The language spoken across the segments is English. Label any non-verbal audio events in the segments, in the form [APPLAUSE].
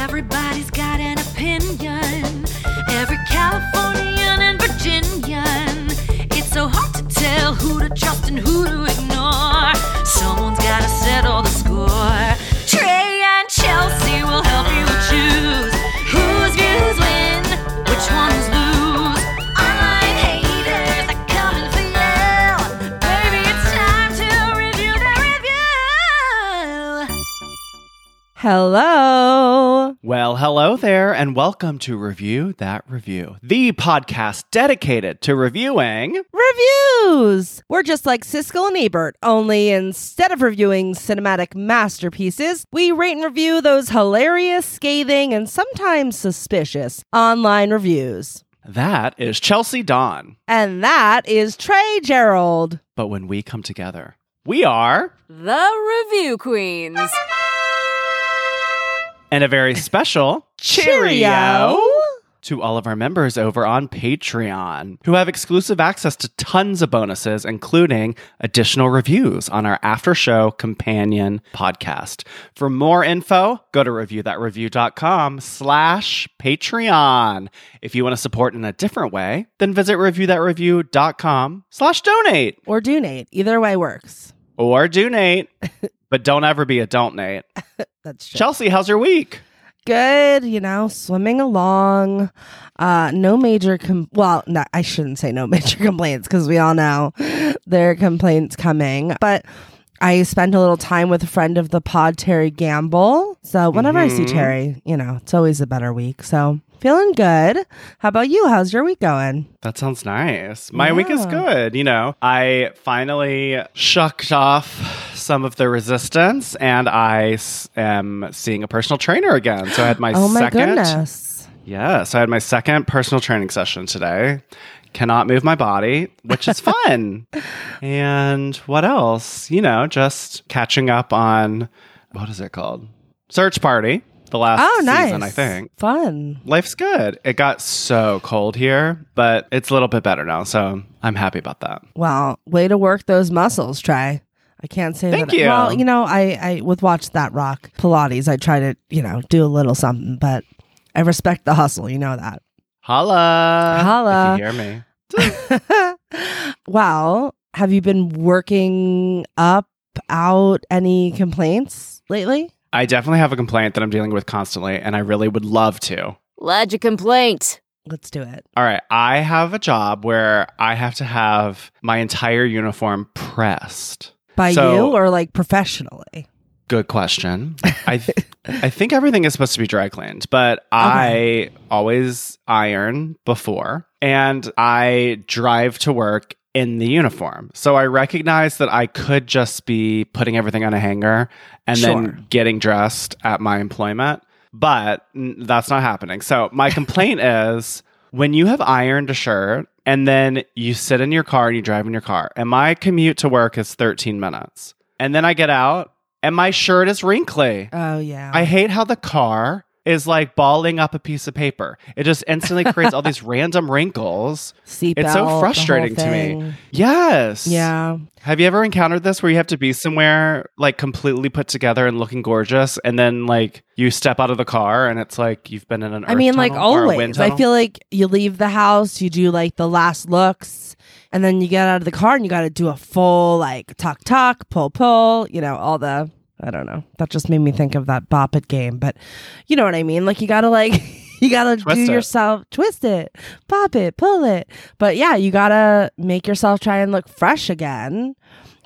Everybody's got an opinion. Every Californian and Virginian. It's so hard to tell who to trust and who to ignore. Someone's gotta settle the score. Trey and Chelsea will help you choose whose views win, which ones lose. Online haters are coming for you. Baby, it's time to review the review. Hello. Well, hello there, and welcome to Review That Review, the podcast dedicated to reviewing. Reviews. We're just like Siskel and Ebert, only instead of reviewing cinematic masterpieces, we rate and review those hilarious, scathing, and sometimes suspicious online reviews. That is Chelsea Dawn. And that is Trey Gerald. But when we come together, we are, The Review Queens. And a very [LAUGHS] special Cheerio. to all of our members over on Patreon, who have exclusive access to tons of bonuses, including additional reviews on our after show companion podcast. For more info, go to reviewthatreview.com slash Patreon. If you want to support in a different way, then visit reviewthatreview.com slash donate Or donate. Either way works. or donate, [LAUGHS] but don't ever be a don't Nate. [LAUGHS] That's true. Chelsea, how's your week? Good, you know, swimming along. Uh no major com- well, no, I shouldn't say no [LAUGHS] major complaints because we all know there are complaints coming. But I spent a little time with a friend of the pod, Terry Gamble. So whenever I see Mhm. Terry, you know, it's always a better week. So feeling good. How about you? How's your week going? That sounds nice. My week is good. You know, I finally shucked off some of the resistance and I s- am seeing a personal trainer again. So I had my [GASPS] oh my second. goodness. Yeah. So I had my second personal training session today. Cannot move my body, which is [LAUGHS] fun. and what else? You know, just catching up on what is it called? Search Party. The last Oh, nice. season, I think. Fun. Life's good. It got so cold here, but it's a little bit better now. So I'm happy about that. Well, way to work those muscles, Trey. I can't say Thank that. you. Well, you know, I, I with watch that rock Pilates, I try to, you know, do a little something, but I respect the hustle. You know that. Holla. Holla. Hear me. [LAUGHS] well, have you been working up out any complaints lately? I definitely have a complaint that I'm dealing with constantly, and I really would love to. Lodge a complaint. Let's do it. All right. I have a job where I have to have my entire uniform pressed. By So- you or like professionally? Good question. I th- I think everything is supposed to be dry cleaned, but I always iron before and I drive to work in the uniform. So I recognize that I could just be putting everything on a hanger and Sure. then getting dressed at my employment, but that's not happening. So my [LAUGHS] complaint is when you have ironed a shirt and then you sit in your car and you drive in your car, and my commute to work is 13 minutes. And then I get out and my shirt is wrinkly. Oh yeah. I hate how the car is like balling up a piece of paper. It just instantly creates all [LAUGHS] these random wrinkles. It's so frustrating to me. Yes. Yeah. Have you ever encountered this where you have to be somewhere like completely put together and looking gorgeous and then like you step out of the car and it's like you've been in an I mean, like tunnel or a wind always. I feel like you leave the house, you do like the last looks, and then you get out of the car and you got to do a full like tuck tuck, pull pull, you know, all the. I don't know. That just made me think of that Bop It game, but you know what I mean. Like you gotta like [LAUGHS] you gotta Twist do it. yourself, twist it, pop it, pull it. But yeah, you gotta make yourself try and look fresh again.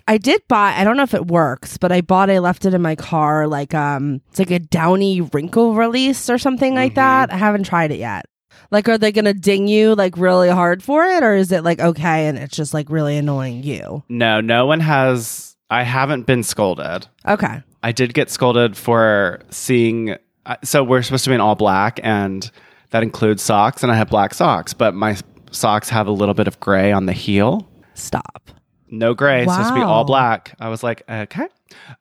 I did buy. I don't know if it works, but I bought. I left it in my car. Like um, it's like a Downy wrinkle release or something like Mhm. that. I haven't tried it yet. Like, are they gonna ding you like really hard for it, or is it like okay and it's just like really annoying you? No, no one has I haven't been scolded. Okay. I did get scolded for seeing. uh, So we're supposed to be in all black, and that includes socks, and I have black socks, but my socks have a little bit of gray on the heel. Stop. No gray, it's supposed to be Wow. all black. I was like, okay,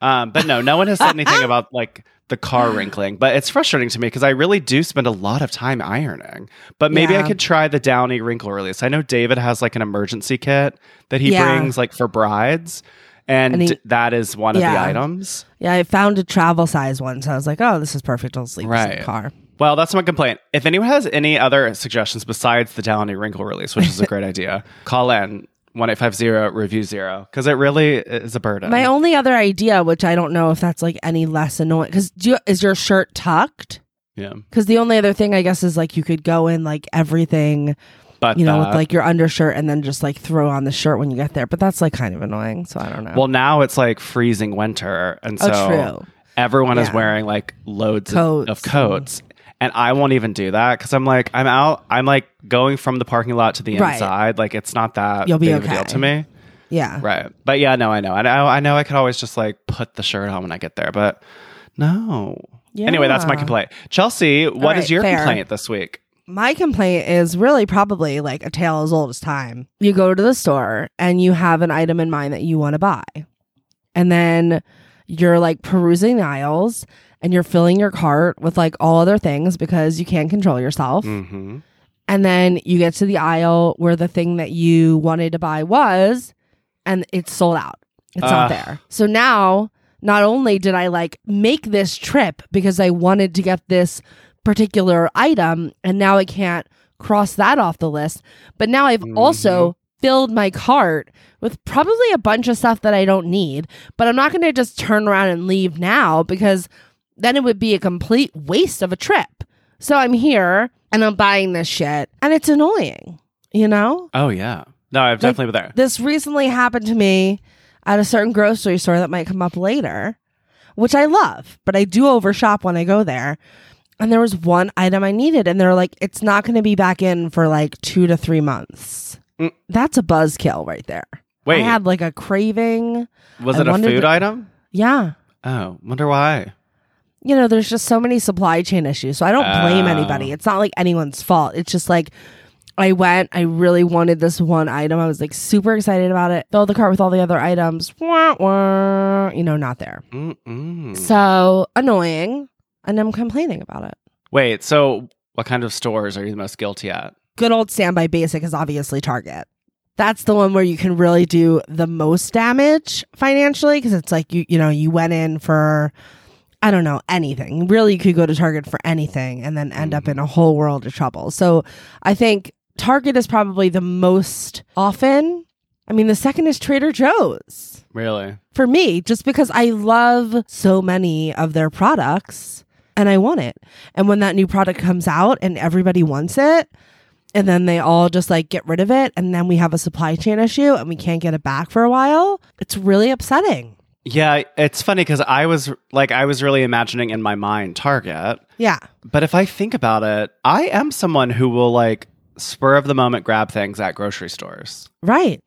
um, but no, no one has said anything [LAUGHS] about like the car wrinkling. But it's frustrating to me because I really do spend a lot of time ironing. But maybe I Yeah. could try the Downy wrinkle release. I know David has like an emergency kit that he Yeah. brings like for brides. And, And he- that is one of the items. Yeah, I found a travel size one, so I was like, "Oh, this is perfect. I'll sleep in Right. the car." Well, that's my complaint. If anyone has any other suggestions besides the Downy Wrinkle release, which is a [LAUGHS] great idea, call in 1850 review zero because it really is a burden. My only other idea, which I don't know if that's like any less annoying, because you, is your shirt tucked? yeah. Because the only other thing I guess is like you could go in like everything, But you know, with uh, like your undershirt and then just like throw on the shirt when you get there. But that's like kind of annoying. So I don't know. well, now it's like freezing winter. And oh, so oh, true. everyone is wearing like loads of- Coats of coats. And I won't even do that because I'm like, I'm out. I'm like going from the parking lot to the Right. inside. Like, it's not that You'll be big of a deal to me. Yeah. Right. But yeah, no, I know. I know. I know I could always just like put the shirt on when I get there, but no. Anyway, that's my complaint. Chelsea, what is right, your fair. complaint this week? My complaint is really probably like a tale as old as time. You go to the store and you have an item in mind that you want to buy. And then you're like perusing the aisles and you're filling your cart with like all other things because you can't control yourself. Mm-hmm. And then you get to the aisle where the thing that you wanted to buy was, and it's sold out. It's not there. So now, not only did I like make this trip because I wanted to get this particular item, and now I can't cross that off the list, but now I've mm-hmm. also filled my cart with probably a bunch of stuff that I don't need, but I'm not going to just turn around and leave now because then it would be a complete waste of a trip. So I'm here and I'm buying this shit and it's annoying, you know? Oh yeah. No, I've definitely been there. This recently happened to me at a certain grocery store that might come up later, which I love, but I do overshop when I go there. And there was one item I needed, and they're like, it's not going to be back in for like two to three months. Mm. That's a buzzkill right there. Wait, I had like a craving. was I it a food item? Yeah. Oh, wonder why. you know, there's just so many supply chain issues. So I don't blame Oh. anybody. It's not like anyone's fault. It's just like I went, I really wanted this one item. I was like super excited about it. Filled the cart with all the other items. Wah, wah, you know, not there. Mm-mm. So annoying. And I'm complaining about it. Wait, so what kind of stores are you the most guilty at? Good old standby basic is obviously Target. That's the one where you can really do the most damage financially because it's like you you know you went in for I don't know anything. Really, you could go to Target for anything and then end up in mm-hmm. a whole world of trouble. So I think Target is probably the most often. I mean, the second is Trader Joe's Really? for me, just because I love so many of their products and I want it. And when that new product comes out and everybody wants it, and then they all just like get rid of it, and then we have a supply chain issue and we can't get it back for a while, it's really upsetting. Yeah, it's funny because I was like, I was really imagining in my mind Target. Yeah. But if I think about it, I am someone who will like spur of the moment grab things at grocery stores. Right.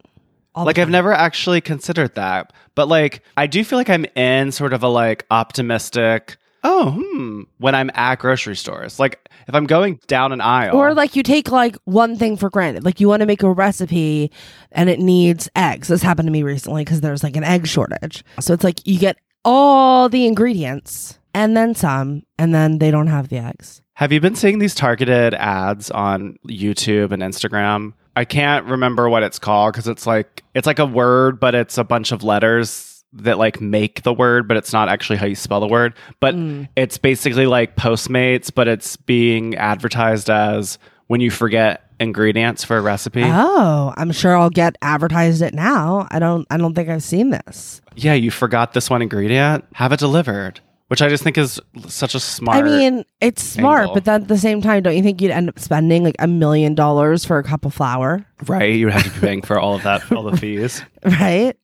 All like I've never actually considered that. But like I do feel like I'm in sort of a like optimistic, oh, hmm, when I'm at grocery stores. Like if I'm going down an aisle. Or like you take like one thing for granted. Like you want to make a recipe and it needs eggs. This happened to me recently because there's like an egg shortage. So it's like you get all the ingredients and then some, and then they don't have the eggs. Have you been seeing these targeted ads on YouTube and Instagram? I can't remember what it's called because it's like it's like a word, but it's a bunch of letters that like make the word, but it's not actually how you spell the word. But Mm. it's basically like Postmates, but it's being advertised as when you forget ingredients for a recipe. Oh, I'm sure I'll get advertised it now. I don't I don't think I've seen this. Yeah, you forgot this one ingredient. Have it delivered, which I just think is such a smart. I mean, it's smart, angle. but then at the same time, don't you think you'd end up spending like a million dollars for a cup of flour? right? You would have to be paying for all of that, all the [LAUGHS] fees. right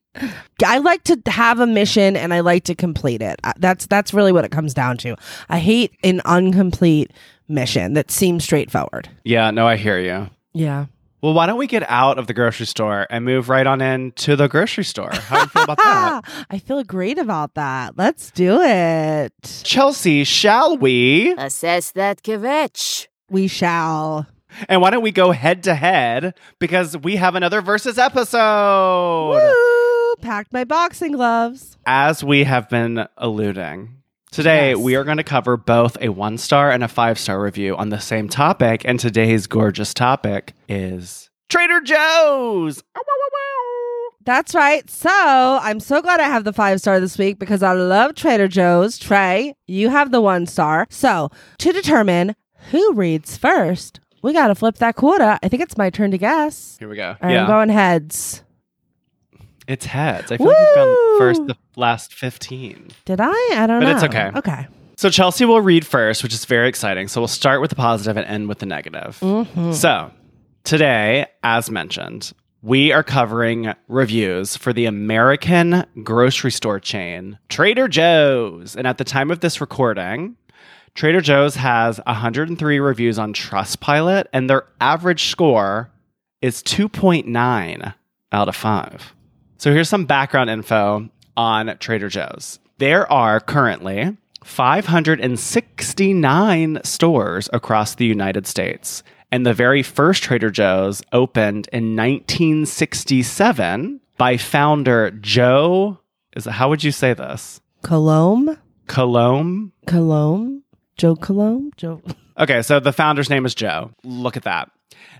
i like to have a mission and i like to complete it that's that's really what it comes down to i hate an incomplete mission that seems straightforward Yeah, no, I hear you. yeah Well, why don't we get out of the grocery store and move right on in to the grocery store? How do you feel about that? [LAUGHS] i feel great about that let's do it Chelsea, shall we? Assess that kvetch. we shall And why don't we go head to head because we have another versus episode. Woo! Packed my boxing gloves As we have been alluding, today Yes. we are going to cover both a one star and a five star review on the same topic. And today's gorgeous topic is Trader Joe's. That's right. So I'm so glad I have the five star this week because I love Trader Joe's. Trey, you have the one star. So to determine who reads first, we got to flip that quarter. I think it's my turn to guess. Here we go. Right, yeah. I'm going heads. It's heads. I feel like you've gone Woo! first the last 15. Did I? I don't But know. it's okay. Okay. So Chelsea will read first, which is very exciting. So we'll start with the positive and end with the negative. Mhm. So today, as mentioned, we are covering reviews for the American grocery store chain Trader Joe's. And at the time of this recording, Trader Joe's has 103 reviews on Trustpilot, and their average score is 2.9 out of 5. So here's some background info on Trader Joe's. There are currently 569 stores across the United States. And the very first Trader Joe's opened in 1967 by founder Joe. Is how would you say this? Coulombe? Coulombe. Coulombe? Joe Coulombe? Joe. Okay, so the founder's name is Joe. Look at that.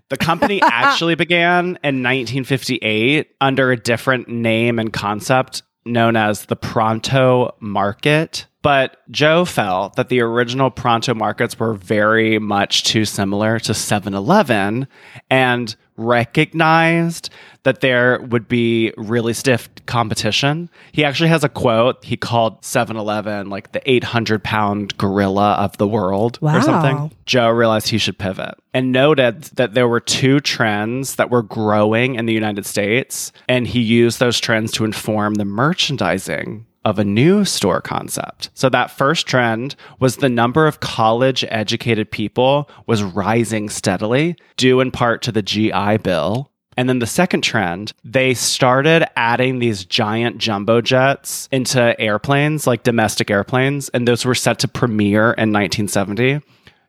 The company [LAUGHS] actually began in 1958 under a different name and concept known as the Pronto Market. But Joe felt that the original Pronto markets were very much too similar to 7 Eleven and recognized that there would be really stiff competition. He actually has a quote. He called 7 Eleven like the 800 pound gorilla of the world Wow. or something. Joe realized he should pivot and noted that there were two trends that were growing in the United States, and he used those trends to inform the merchandising of a new store concept. So that first trend was the number of college educated people was rising steadily, due in part to the GI Bill. And then the second trend, they started adding these giant jumbo jets into airplanes, like domestic airplanes, and those were set to premiere in 1970.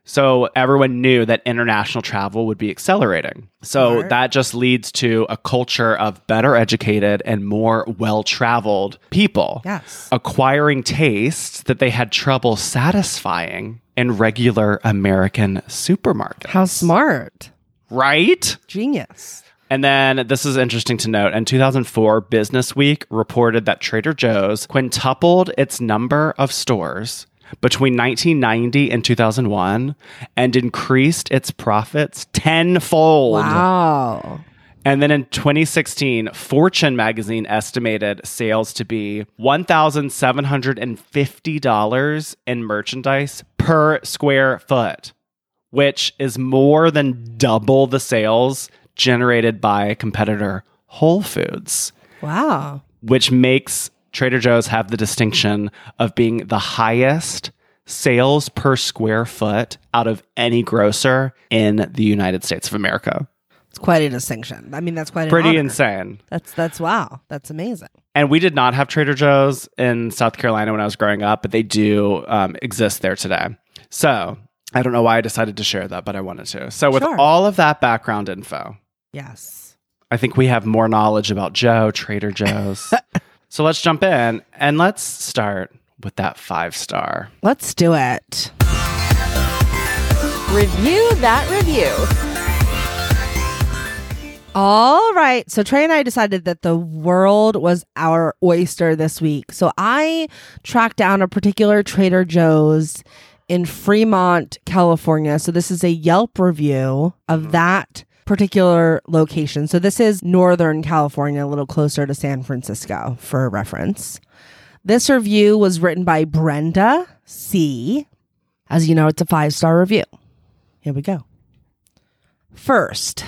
So everyone knew that international travel would be accelerating. So Smart. that just leads to a culture of better educated and more well traveled people Yes. acquiring tastes that they had trouble satisfying in regular American supermarkets. How smart. Right? Genius. And then this is interesting to note. In 2004, Business Week reported that Trader Joe's quintupled its number of stores between 1990 and 2001 and increased its profits tenfold. Wow. And then in 2016, Fortune magazine estimated sales to be $1,750 in merchandise per square foot, which is more than double the sales generated by competitor Whole Foods, Wow. which makes Trader Joe's have the distinction of being the highest sales per square foot out of any grocer in the United States of America. It's quite a distinction. I mean, that's quite Pretty honor. insane. That's that's wow. That's amazing. And we did not have Trader Joe's in South Carolina when I was growing up, but they do um, exist there today. So I don't know why I decided to share that, but I wanted to. So, with Sure. all of that background info, Yes. I think we have more knowledge about Joe, Trader Joe's. [LAUGHS] so let's jump in and let's start with that five star. Let's do it. Review that review. All right. So Trey and I decided that the world was our oyster this week. So I tracked down a particular Trader Joe's in Fremont, California. So this is a Yelp review of mm-hmm. that particular location. So this is Northern California, a little closer to San Francisco for reference. This review was written by Brenda C. As you know, it's a five star review. Here we go. First,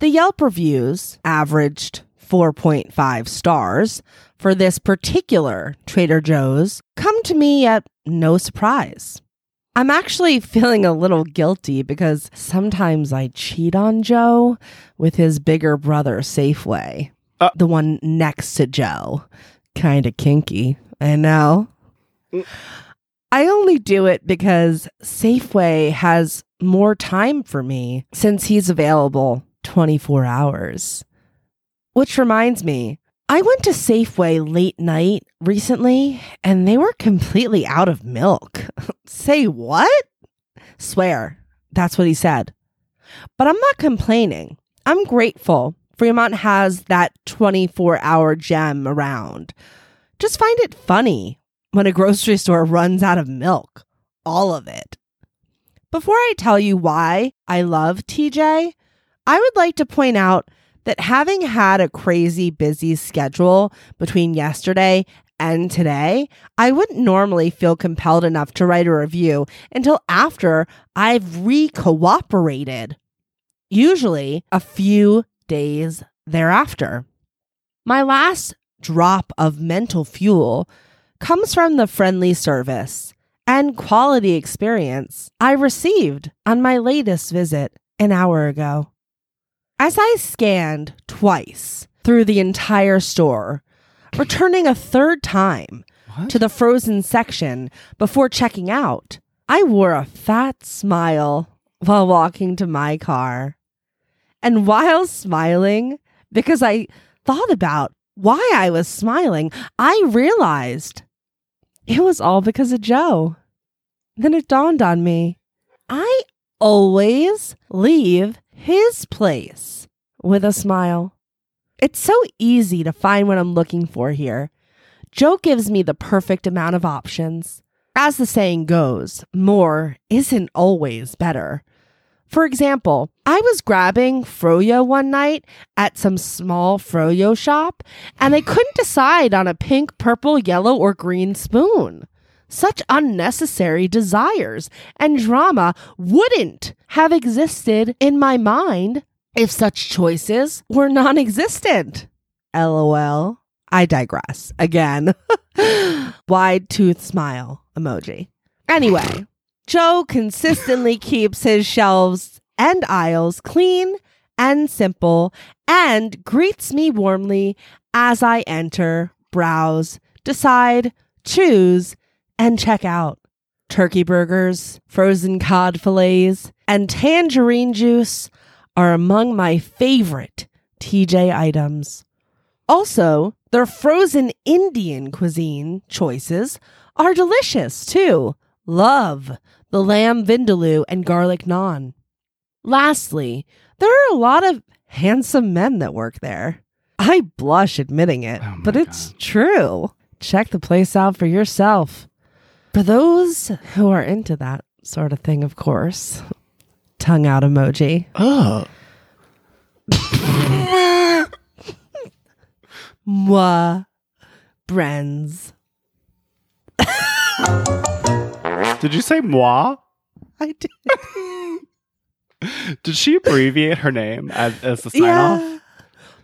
the Yelp reviews averaged 4.5 stars for this particular Trader Joe's come to me at no surprise. I'm actually [LAUGHS] feeling a little guilty because sometimes I cheat on Joe with his bigger brother, Safeway, Uh. the one next to Joe. Kind of kinky, I know. I only do it because Safeway has more time for me since he's available 24 hours. Which reminds me, I went to Safeway late night recently and they were completely out of milk. [LAUGHS] Say what? Swear, that's what he said. But I'm not complaining. I'm grateful Fremont has that 24 hour gem around. Just find it funny when a grocery store runs out of milk. All of it. Before I tell you why I love TJ, I would like to point out that having had a crazy busy schedule between yesterday and today, I wouldn't normally feel compelled enough to write a review until after I've re cooperated, usually a few days thereafter. My last drop of mental fuel comes from the friendly service and quality experience I received on my latest visit an hour ago. As I scanned twice through the entire store, returning a third time What? to the frozen section before checking out, I wore a fat smile while walking to my car. And while smiling, because I thought about why I was smiling, I realized it was all because of Joe. Then it dawned on me I always leave his place with a smile. It's so easy to find what I'm looking for here. Joe gives me the perfect amount of options. As the saying goes, more isn't always better. For example, I was grabbing froyo one night at some small froyo shop and I couldn't decide on a pink, purple, yellow, or green spoon. Such unnecessary desires and drama wouldn't have existed in my mind if such choices were non existent. LOL. I digress. Again. [LAUGHS] Wide tooth smile emoji. Anyway, Joe consistently [LAUGHS] keeps his shelves and aisles clean and simple and greets me warmly as I enter, browse, decide, choose, and check out. Turkey burgers, frozen cod fillets, and tangerine juice are among my favorite TJ items. Also, their frozen Indian cuisine choices are delicious too. Love the lamb vindaloo and garlic naan. Lastly, there are a lot of handsome men that work there. I blush admitting it, Oh but it's true. Check the place out for yourself. For those who are into that sort of thing, of course. Tongue out emoji. Oh. Moi, Brenz. Did you say moi? I did. Did she abbreviate her name as, as the sign off? Yeah.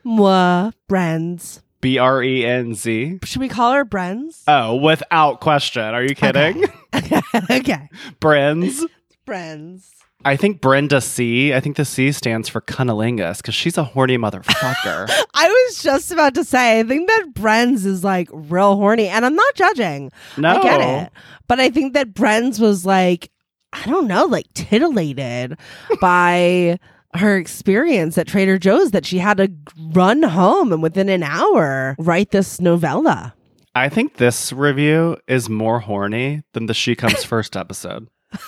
Moi, Brenz. B R E N Z. Should we call her Brenz? Oh, without question. Are you kidding? [LAUGHS] Okay. okay. Brenz. Brenz. I think Brenda C. I think the C stands for cunnilingus because she's a horny motherfucker. [LAUGHS] I was just about to say, I think that Brenz is like real horny, and I'm not judging. no. I get it. But I think that Brenz was like, I don't know, like titillated by her experience at Trader Joe's that she had to run home and within an hour write this novella. I think this review is more horny than the She Comes [LAUGHS] First episode. [LAUGHS]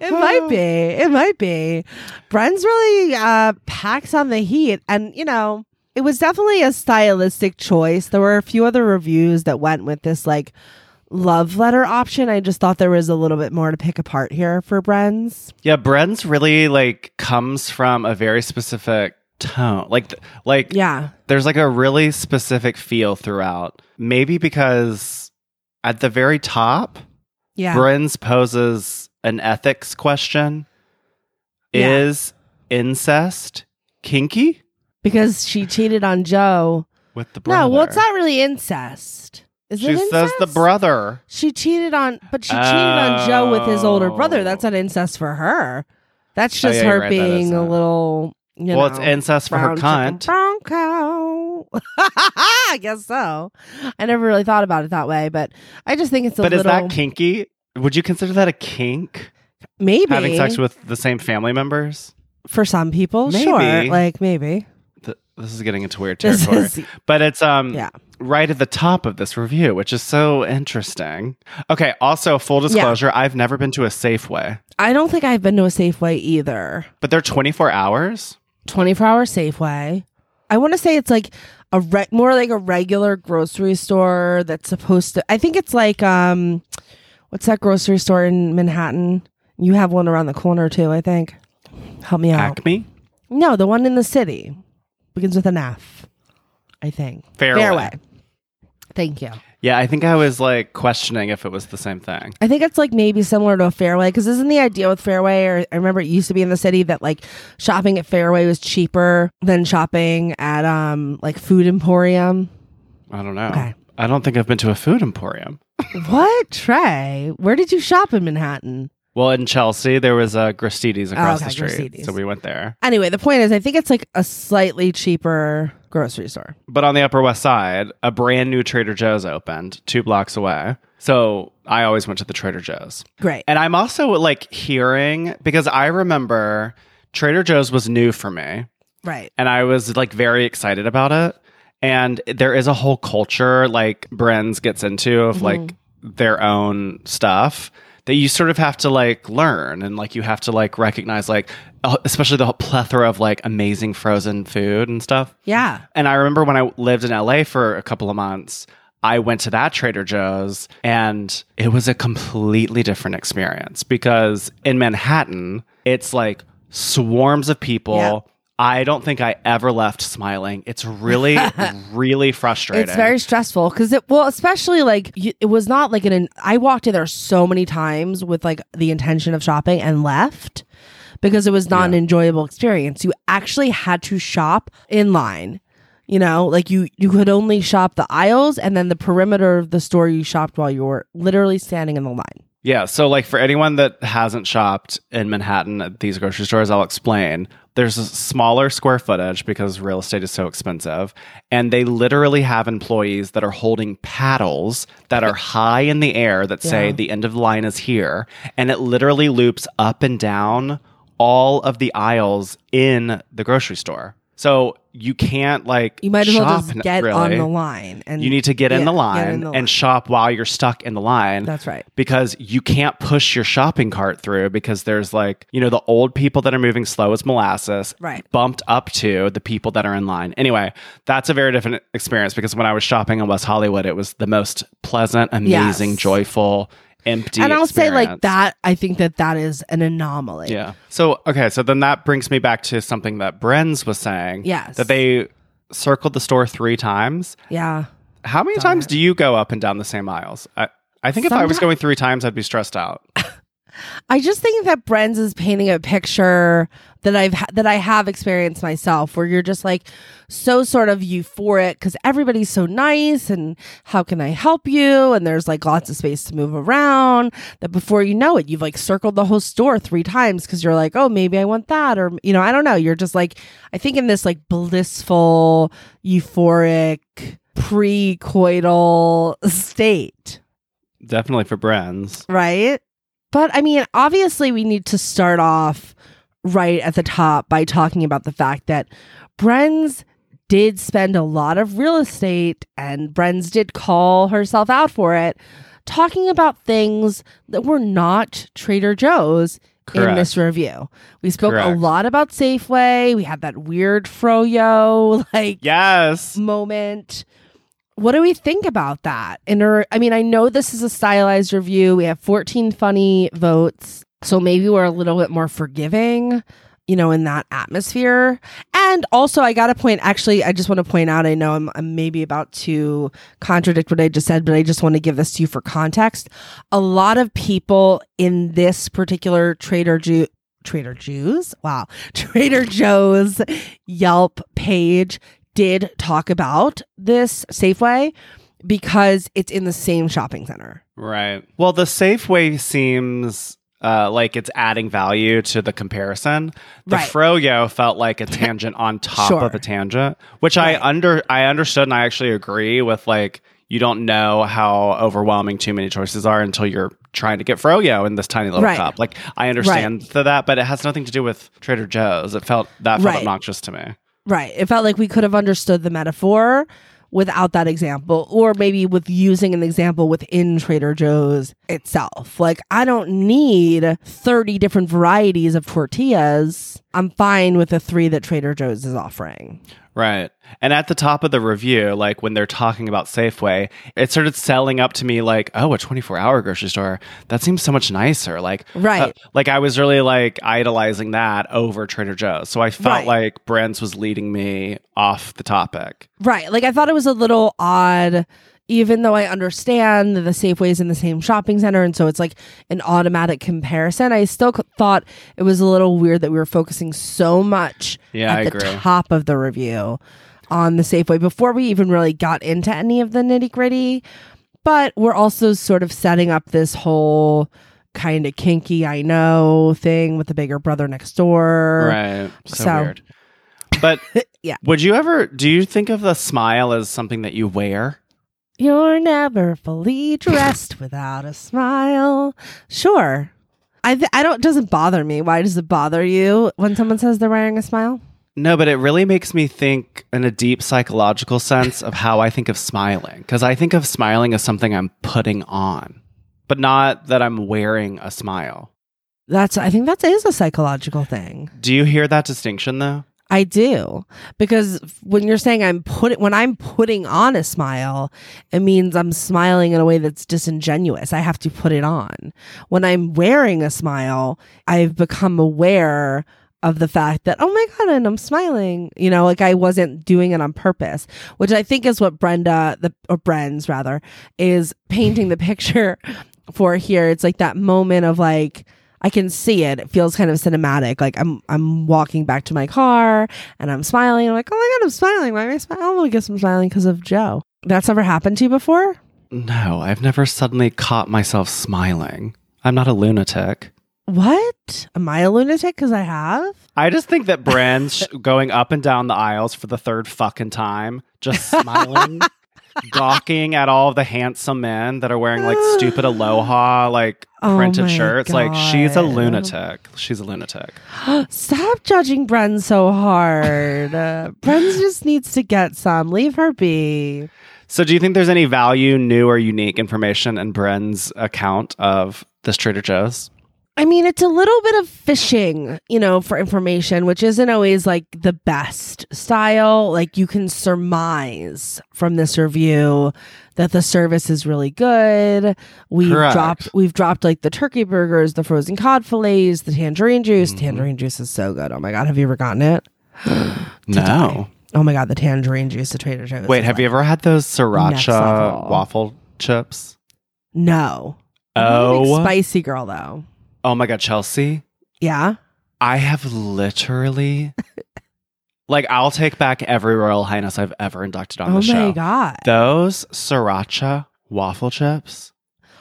It might be. It might be. Bren's really uh, packs on the heat. And, you know, it was definitely a stylistic choice. There were a few other reviews that went with this, like, love letter option. I just thought there was a little bit more to pick apart here for Bren's. yeah, Bren's really like comes from a very specific tone. Like, th- like Yeah. there's like a really specific feel throughout. Maybe because at the very top, Yeah. Bren's poses an ethics question: Yeah. Is incest kinky because she cheated on Joe. with the brother? No, well, it's not really incest. Is She it says the brother. She cheated on, but she cheated on Joe with his older brother. Oh. That's not incest for her. That's Oh, just yeah, her right, being a little, you well, know. it's incest for her cunt. Bronco. [LAUGHS] I guess so. I never really thought about it that way, but I just think it's a But is that kinky? Would you consider that a kink? maybe Having sex with the same family members? for some people. Maybe. Sure, like maybe. This is getting into weird territory. is- but it's um Yeah. right at the top of this review, which is so interesting. Okay, also full disclosure, I've never been to a Safeway, I don't think I've been to a Safeway either. but they're 24 hours. 24 hour Safeway. I want to say it's like a re- more like a regular grocery store that's supposed to. I think it's like um, what's that grocery store in Manhattan? You have one around the corner too. I think. Help me out. Acme? No, the one in the city begins with an F. I think Fairway. Thank you. Yeah, I think I was like questioning if it was the same thing. I think it's like maybe similar to a Fairway because isn't the idea with Fairway? Or I remember it used to be in the city that like shopping at Fairway was cheaper than shopping at um like Food Emporium. I don't know. Okay. I don't think I've been to a food emporium. [LAUGHS] What Trey? Where did you shop in Manhattan? Well, in Chelsea, there was uh, a Gristedes oh, across Oh, okay, the street. Gristedes. So we went there. Anyway, the point is, I think it's like a slightly cheaper grocery store. But on the Upper West Side, a brand new Trader Joe's opened two blocks away. So I always went to the Trader Joe's. Great. And I'm also like hearing, because I remember Trader Joe's was new for me. right. and I was like very excited about it. And there is a whole culture like Bren's gets into of like mm-hmm. their own stuff that you sort of have to like learn and like you have to like recognize like especially the plethora of like amazing frozen food and stuff. Yeah. And I remember when I lived in LA for a couple of months, I went to that Trader Joe's and it was a completely different experience because in Manhattan, it's like swarms of people. Yeah. I don't think I ever left smiling. It's really, [LAUGHS] really frustrating. It's very stressful because it, well, especially like you, it was not like an, I walked in there so many times with like the intention of shopping and left because it was not an enjoyable experience. You actually had to shop in line. You know, like you you could only shop the aisles and then the perimeter of the store you shopped while you were literally standing in the line. Yeah. So, like, for anyone that hasn't shopped in Manhattan at these grocery stores, I'll explain. There's a smaller square footage because real estate is so expensive. And they literally have employees that are holding paddles that are high in the air that say Yeah. the end of the line is here. And it literally loops up and down all of the aisles in the grocery store. So you can't like You might as well just get really. on the line and You need to get in the get in the line. and shop while you're stuck in the line That's right. because you can't push your shopping cart through because there's like, you know, the old people that are moving slow as molasses Right. bumped up to the people that are in line. Anyway, that's a very different experience because when I was shopping in West Hollywood, it was the most pleasant, amazing, Yes. joyful, empty and I'll say like that. I think that that is an anomaly. Yeah. So, okay, so then that brings me back to something that Bren's was saying. Yes. That they circled the store three times. Yeah. How many times do you go up and down the same aisles? I, I think if I was going three times, I'd be stressed out. [LAUGHS] I just think that Bren's is painting a picture that I've ha- that I have experienced myself, where you're just like so sort of euphoric because everybody's so nice and how can I help you? And there's like lots of space to move around. That before you know it, you've like circled the whole store three times because you're like, oh, maybe I want that, or you know, I don't know. You're just like, I think in this like blissful, euphoric, pre-coital [LAUGHS] state. Definitely for Bren's. right? But I mean, obviously, we need to start off right at the top by talking about the fact that Bren's did spend a lot of real estate and Bren's did call herself out for it, talking about things that were not Trader Joe's in this review. We spoke a lot about Safeway. We had that weird froyo [LAUGHS] like Yes. moment. What do we think about that? And or, I mean, I know this is a stylized review. We have 14 funny votes. So maybe we're a little bit more forgiving, you know, in that atmosphere. And also, I got to point, actually, I just want to point out, I know I'm, I'm maybe about to contradict what I just said, but I just want to give this to you for context. A lot of people in this particular Trader Joe. Trader Joe's, wow, [LAUGHS] Trader Joe's Yelp page did talk about this Safeway because it's in the same shopping center. Right. Well, the Safeway seems uh, like it's adding value to the comparison. The Right. Froyo felt like a [LAUGHS] tangent on top Sure. of a tangent, which I under I understood and I actually agree with. Like, you don't know how overwhelming too many choices are until you're trying to get Froyo in this tiny little Right. cup. Like, I understand to that, but it has nothing to do with Trader Joe's. It felt that felt Right. obnoxious to me. Right. It felt like we could have understood the metaphor without that example, or maybe with using an example within Trader Joe's itself. Like, I don't need 30 different varieties of tortillas. I'm fine with the three that Trader Joe's is offering. Right. And at the top of the review, like when they're talking about Safeway, it started selling up to me like, oh, a 24 hour grocery store. That seems so much nicer. Like, Right. uh, like I was really like idolizing that over Trader Joe's. So I felt Right. like Bren's was leading me off the topic. Right. Like, I thought it was a little odd. Even though I understand that the Safeway is in the same shopping center, and so it's like an automatic comparison, I still c- thought it was a little weird that we were focusing so much Yeah, at I the agree. top of the review on the Safeway before we even really got into any of the nitty gritty. But we're also sort of setting up this whole kind of kinky, I know thing with the bigger brother next door. Right. So, So- weird. But [LAUGHS] Yeah. would you ever, do you think of the smile as something that you wear? You're never fully dressed without a smile. Sure. I th- I don't doesn't bother me. Why does it bother you when someone says they're wearing a smile? No, but it really makes me think in a deep psychological sense of how I think of smiling. Because I think of smiling as something I'm putting on, but not that I'm wearing a smile. That's I think that is a psychological thing. Do you hear that distinction though? I do because when you're saying I'm put when I'm putting on a smile, it means I'm smiling in a way that's disingenuous. I have to put it on. When I'm wearing a smile, I've become aware of the fact that oh my god, and I'm smiling. You know, like I wasn't doing it on purpose, which I think is what Brenda the or Bren's rather is painting the [LAUGHS] picture for here. It's like that moment of like I can see it. It feels kind of cinematic. Like I'm I'm walking back to my car and I'm smiling. I'm like, oh my god, I'm smiling. Why am I smiling? Oh, I guess I'm smiling because of Joe. That's ever happened to you before? No, I've never suddenly caught myself smiling. I'm not a lunatic. What? Am I a lunatic? Because I have. I just think that Bren's [LAUGHS] going up and down the aisles for the third fucking time, just [LAUGHS] smiling, gawking at all of the handsome men that are wearing like stupid aloha, like [GASPS] Oh printed shirts. Like she's a lunatic. She's a lunatic. [GASPS] Stop judging Bren so hard. uh, [LAUGHS] Bren just needs to get some. Leave her be. So, do you think there's any value, new or unique information in Bren's account of this Trader Joe's? I mean, it's a little bit of fishing, you know, for information, which isn't always like the best style. Like you can surmise from this review that the service is really good. We've Correct. dropped we've dropped like the turkey burgers, the frozen cod fillets, the tangerine juice. Mm-hmm. Tangerine juice is so good. Oh my god, have you ever gotten it? [GASPS] No. Oh my god, the tangerine juice at Trader Joe's. Wait, have you ever had those sriracha waffle chips? No. I'm a big Oh. spicy girl though. Oh my God, Chelsea. Yeah. I have literally, [LAUGHS] like, I'll take back every Royal Highness I've ever inducted on oh the show. Oh my god. Those sriracha waffle chips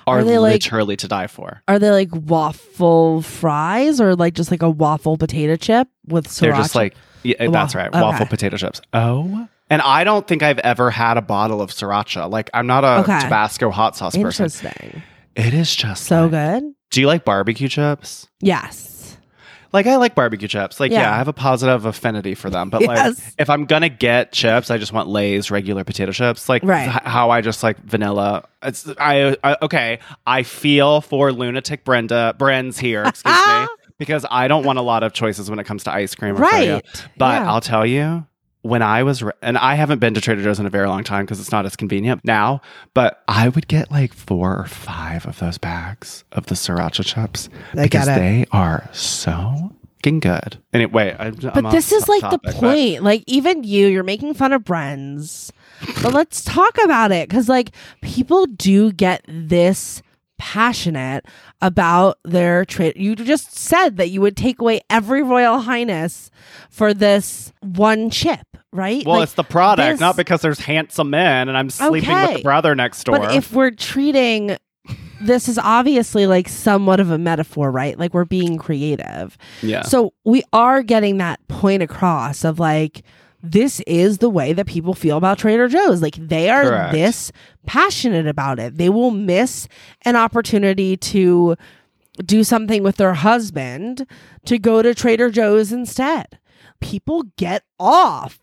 are, Are they, like- literally to die for. Are they like waffle fries or like just like a waffle potato chip with sriracha? They're just like, yeah, that's right, okay. waffle potato chips. Oh. And I don't think I've ever had a bottle of sriracha. Like, I'm not a Okay. Tabasco hot sauce person. interesting. It is just So like- good. Do you like barbecue chips? Yes. Like I like barbecue chips. Like yeah, Yeah. I have a positive affinity for them. But like if I'm gonna get chips, I just want Lay's regular potato chips. Like Right. h- how I just like vanilla. It's I, I okay. I feel for lunatic Brenda Bren's here. Excuse me, [LAUGHS] because I don't want a lot of choices when it comes to ice cream. or froyo. Right. But Yeah. I'll tell you, when I was, re- and I haven't been to Trader Joe's in a very long time because it's not as convenient now, but I would get like four or five of those bags of the sriracha chips I because get it. they are so fucking good. Anyway, I, But this is like the point. Like even you, you're making fun of Bren's. but let's talk about it because like people do get this passionate about their trade. You just said that you would take away every royal highness for this one chip, right? Well, Like, it's the product, this- not because there's handsome men and I'm sleeping with the brother next door. But if we're treating this is obviously like somewhat of a metaphor, right? Like we're being creative. yeah. So we are getting that point across of like this is the way that people feel about Trader Joe's. Like they are Correct. this passionate about it. They will miss an opportunity to do something with their husband to go to Trader Joe's instead. people get off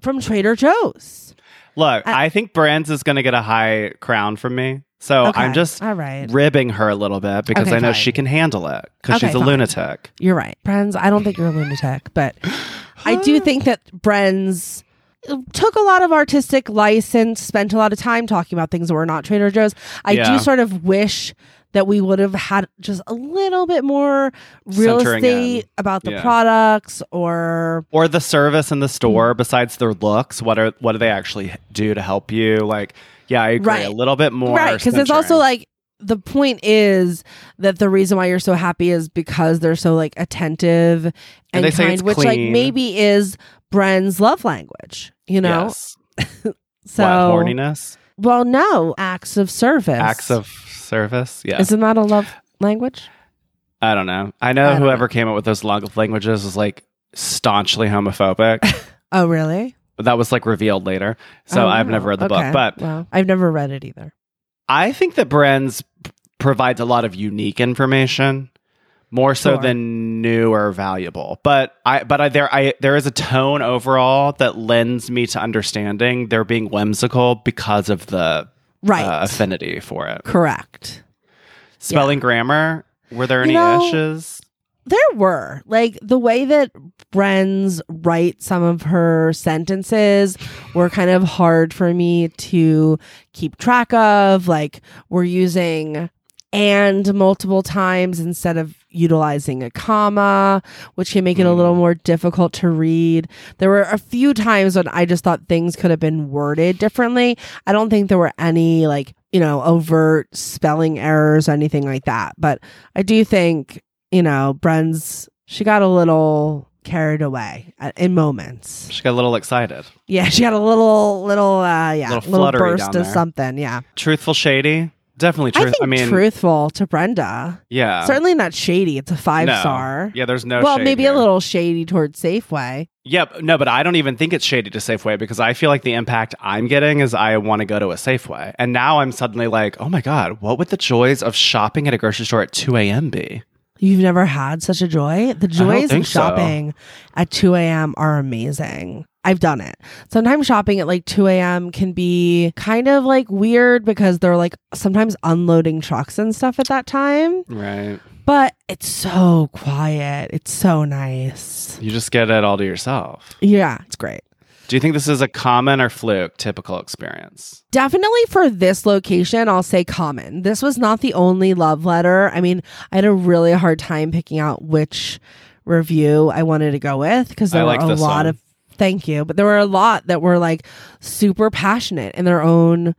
from Trader Joe's. Look, I- I, think Bren's is going to get a high crown from me. So Okay, I'm just all right. ribbing her a little bit because Okay, I know fine. she can handle it because Okay, she's a fine. lunatic. You're right. Bren's, I don't think you're a lunatic, but [LAUGHS] I do think that Bren's took a lot of artistic license, spent a lot of time talking about things that were not Trader Joe's. I Yeah. do sort of wish that we would have had just a little bit more real Centering estate in. about the Yeah. products or Or the service in the store, Mm. besides their looks, what are what do they actually do to help you? Like, yeah, I agree. Right. A little bit more, right because it's also centering. like the point is that the reason why you're so happy is because they're so like attentive and, they say kind which like maybe is Bren's love language you know yes. [LAUGHS] so what horniness, well no acts of service acts of service. Yeah, isn't that a love language I don't know. I know I whoever came up with those log- languages was like staunchly homophobic. [LAUGHS] oh really that was like revealed later. So Oh, I've wow. never read the Okay. book, but well i've never read it either I think that Bren's provides a lot of unique information, more so Sure. than new or valuable. But I, but I, there, I, there is a tone overall that lends me to understanding they're being whimsical because of the right uh, affinity for it. correct Spelling grammar. Were there You any know- issues? There were like the way that Bren's write some of her sentences were kind of hard for me to keep track of. Like we're using and multiple times instead of utilizing a comma, which can make it a little mm. more difficult to read. There were a few times when I just thought things could have been worded differently. I don't think there were any like, you know, overt spelling errors or anything like that. But I do think, you know, Bren's, she got a little carried away at, in moments. She got a little excited. Yeah, she got a little, little, uh, yeah, Little little, burst of something. Yeah. Truthful, shady. Definitely I think I, mean, truthful to Brenda. yeah. Certainly not shady. It's a five No. star. Yeah, there's no. well, maybe here. a little shady towards Safeway. Yep. No, but I don't even think it's shady to Safeway because I feel like the impact I'm getting is I want to go to a Safeway. And now I'm suddenly like, oh my God, what would the joys of shopping at a grocery store at 2 a.m. be? You've never had such a joy? The joys of so. shopping at 2 a.m. are amazing. I've done it. Sometimes shopping at like 2 a.m. can be kind of like weird because they're like sometimes unloading trucks and stuff at that time, Right. but it's so quiet. It's so nice. You just get it all to yourself. Yeah, it's great. Do you think this is a common or fluke typical experience? Definitely for this location, I'll say common. This was not the only love letter. I mean, I had a really hard time picking out which review I wanted to go with because there like were a lot one. of thank you, but there were a lot that were like super passionate in their own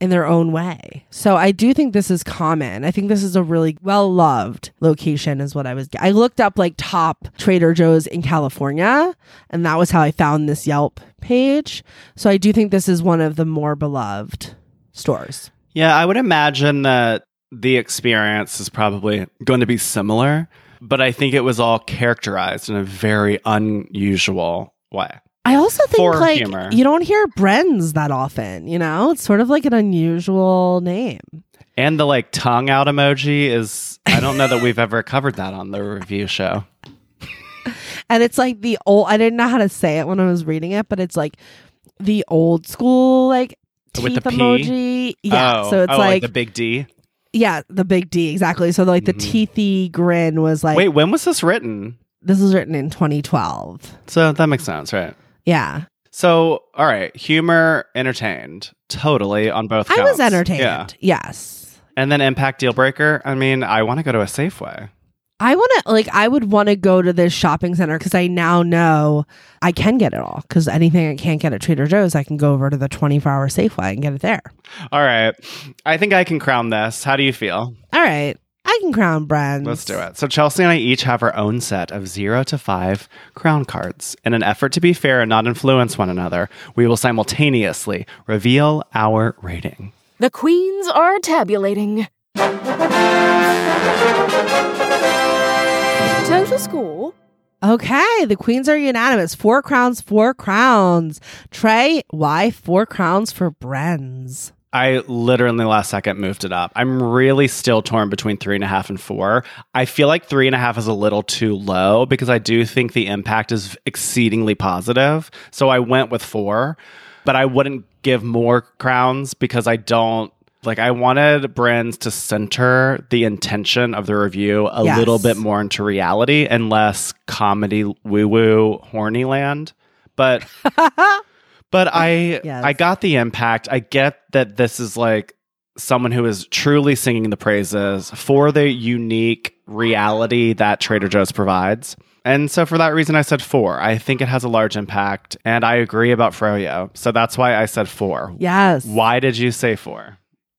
in their own way. So I do think this is common. I think this is a really well loved location is what I was I looked up like top Trader Joe's in California and that was how I found this Yelp page. So I do think this is one of the more beloved stores. Yeah, I would imagine that the experience is probably going to be similar, but I think it was all characterized in a very unusual way. I also think For like humor. you don't hear Bren's that often, you know? It's sort of like an unusual name. And the like tongue out emoji is I don't know that we've ever covered that on the review show. [LAUGHS] And it's like the old I didn't know how to say it when I was reading it, but it's like the old school like teeth With P? emoji. Yeah. Oh, so it's oh, like, the big D. yeah, the big D, exactly. So like the Mhm. teethy grin was like Wait, when was this written? this was written in 2012. So that makes sense, right? Yeah. So, all right, humor, entertained, totally on both. Sides. I was entertained. Yeah, Yes. and then impact deal breaker. I mean, I want to go to a Safeway. I want to like I would want to go to this shopping center cuz I now know I can get it all cuz anything I can't get at Trader Joe's I can go over to the 24-hour Safeway and get it there. All right, I think I can crown this. How do you feel? All right. I can crown Bren's. Let's do it. So Chelsea and I each have our own set of zero to five crown cards. In an effort to be fair and not influence one another, we will simultaneously reveal our rating. The queens are tabulating. Total score Okay, the queens are unanimous. Four crowns, four crowns. Trey, why four crowns for Bren's? I literally last second moved it up. I'm really still torn between three and a half and four. I feel like three and a half is a little too low because I do think the impact is exceedingly positive. So I went with four, but I wouldn't give more crowns because I don't like I wanted Bren's to center the intention of the review a Yes. little bit more into reality and less comedy woo woo horny land. But [LAUGHS] but I Yes. I got the impact. I get that this is like someone who is truly singing the praises for the unique reality that Trader Joe's provides. And so for that reason I said 4. I think it has a large impact and I agree about Froyo. So that's why I said 4. Yes. Why did you say 4?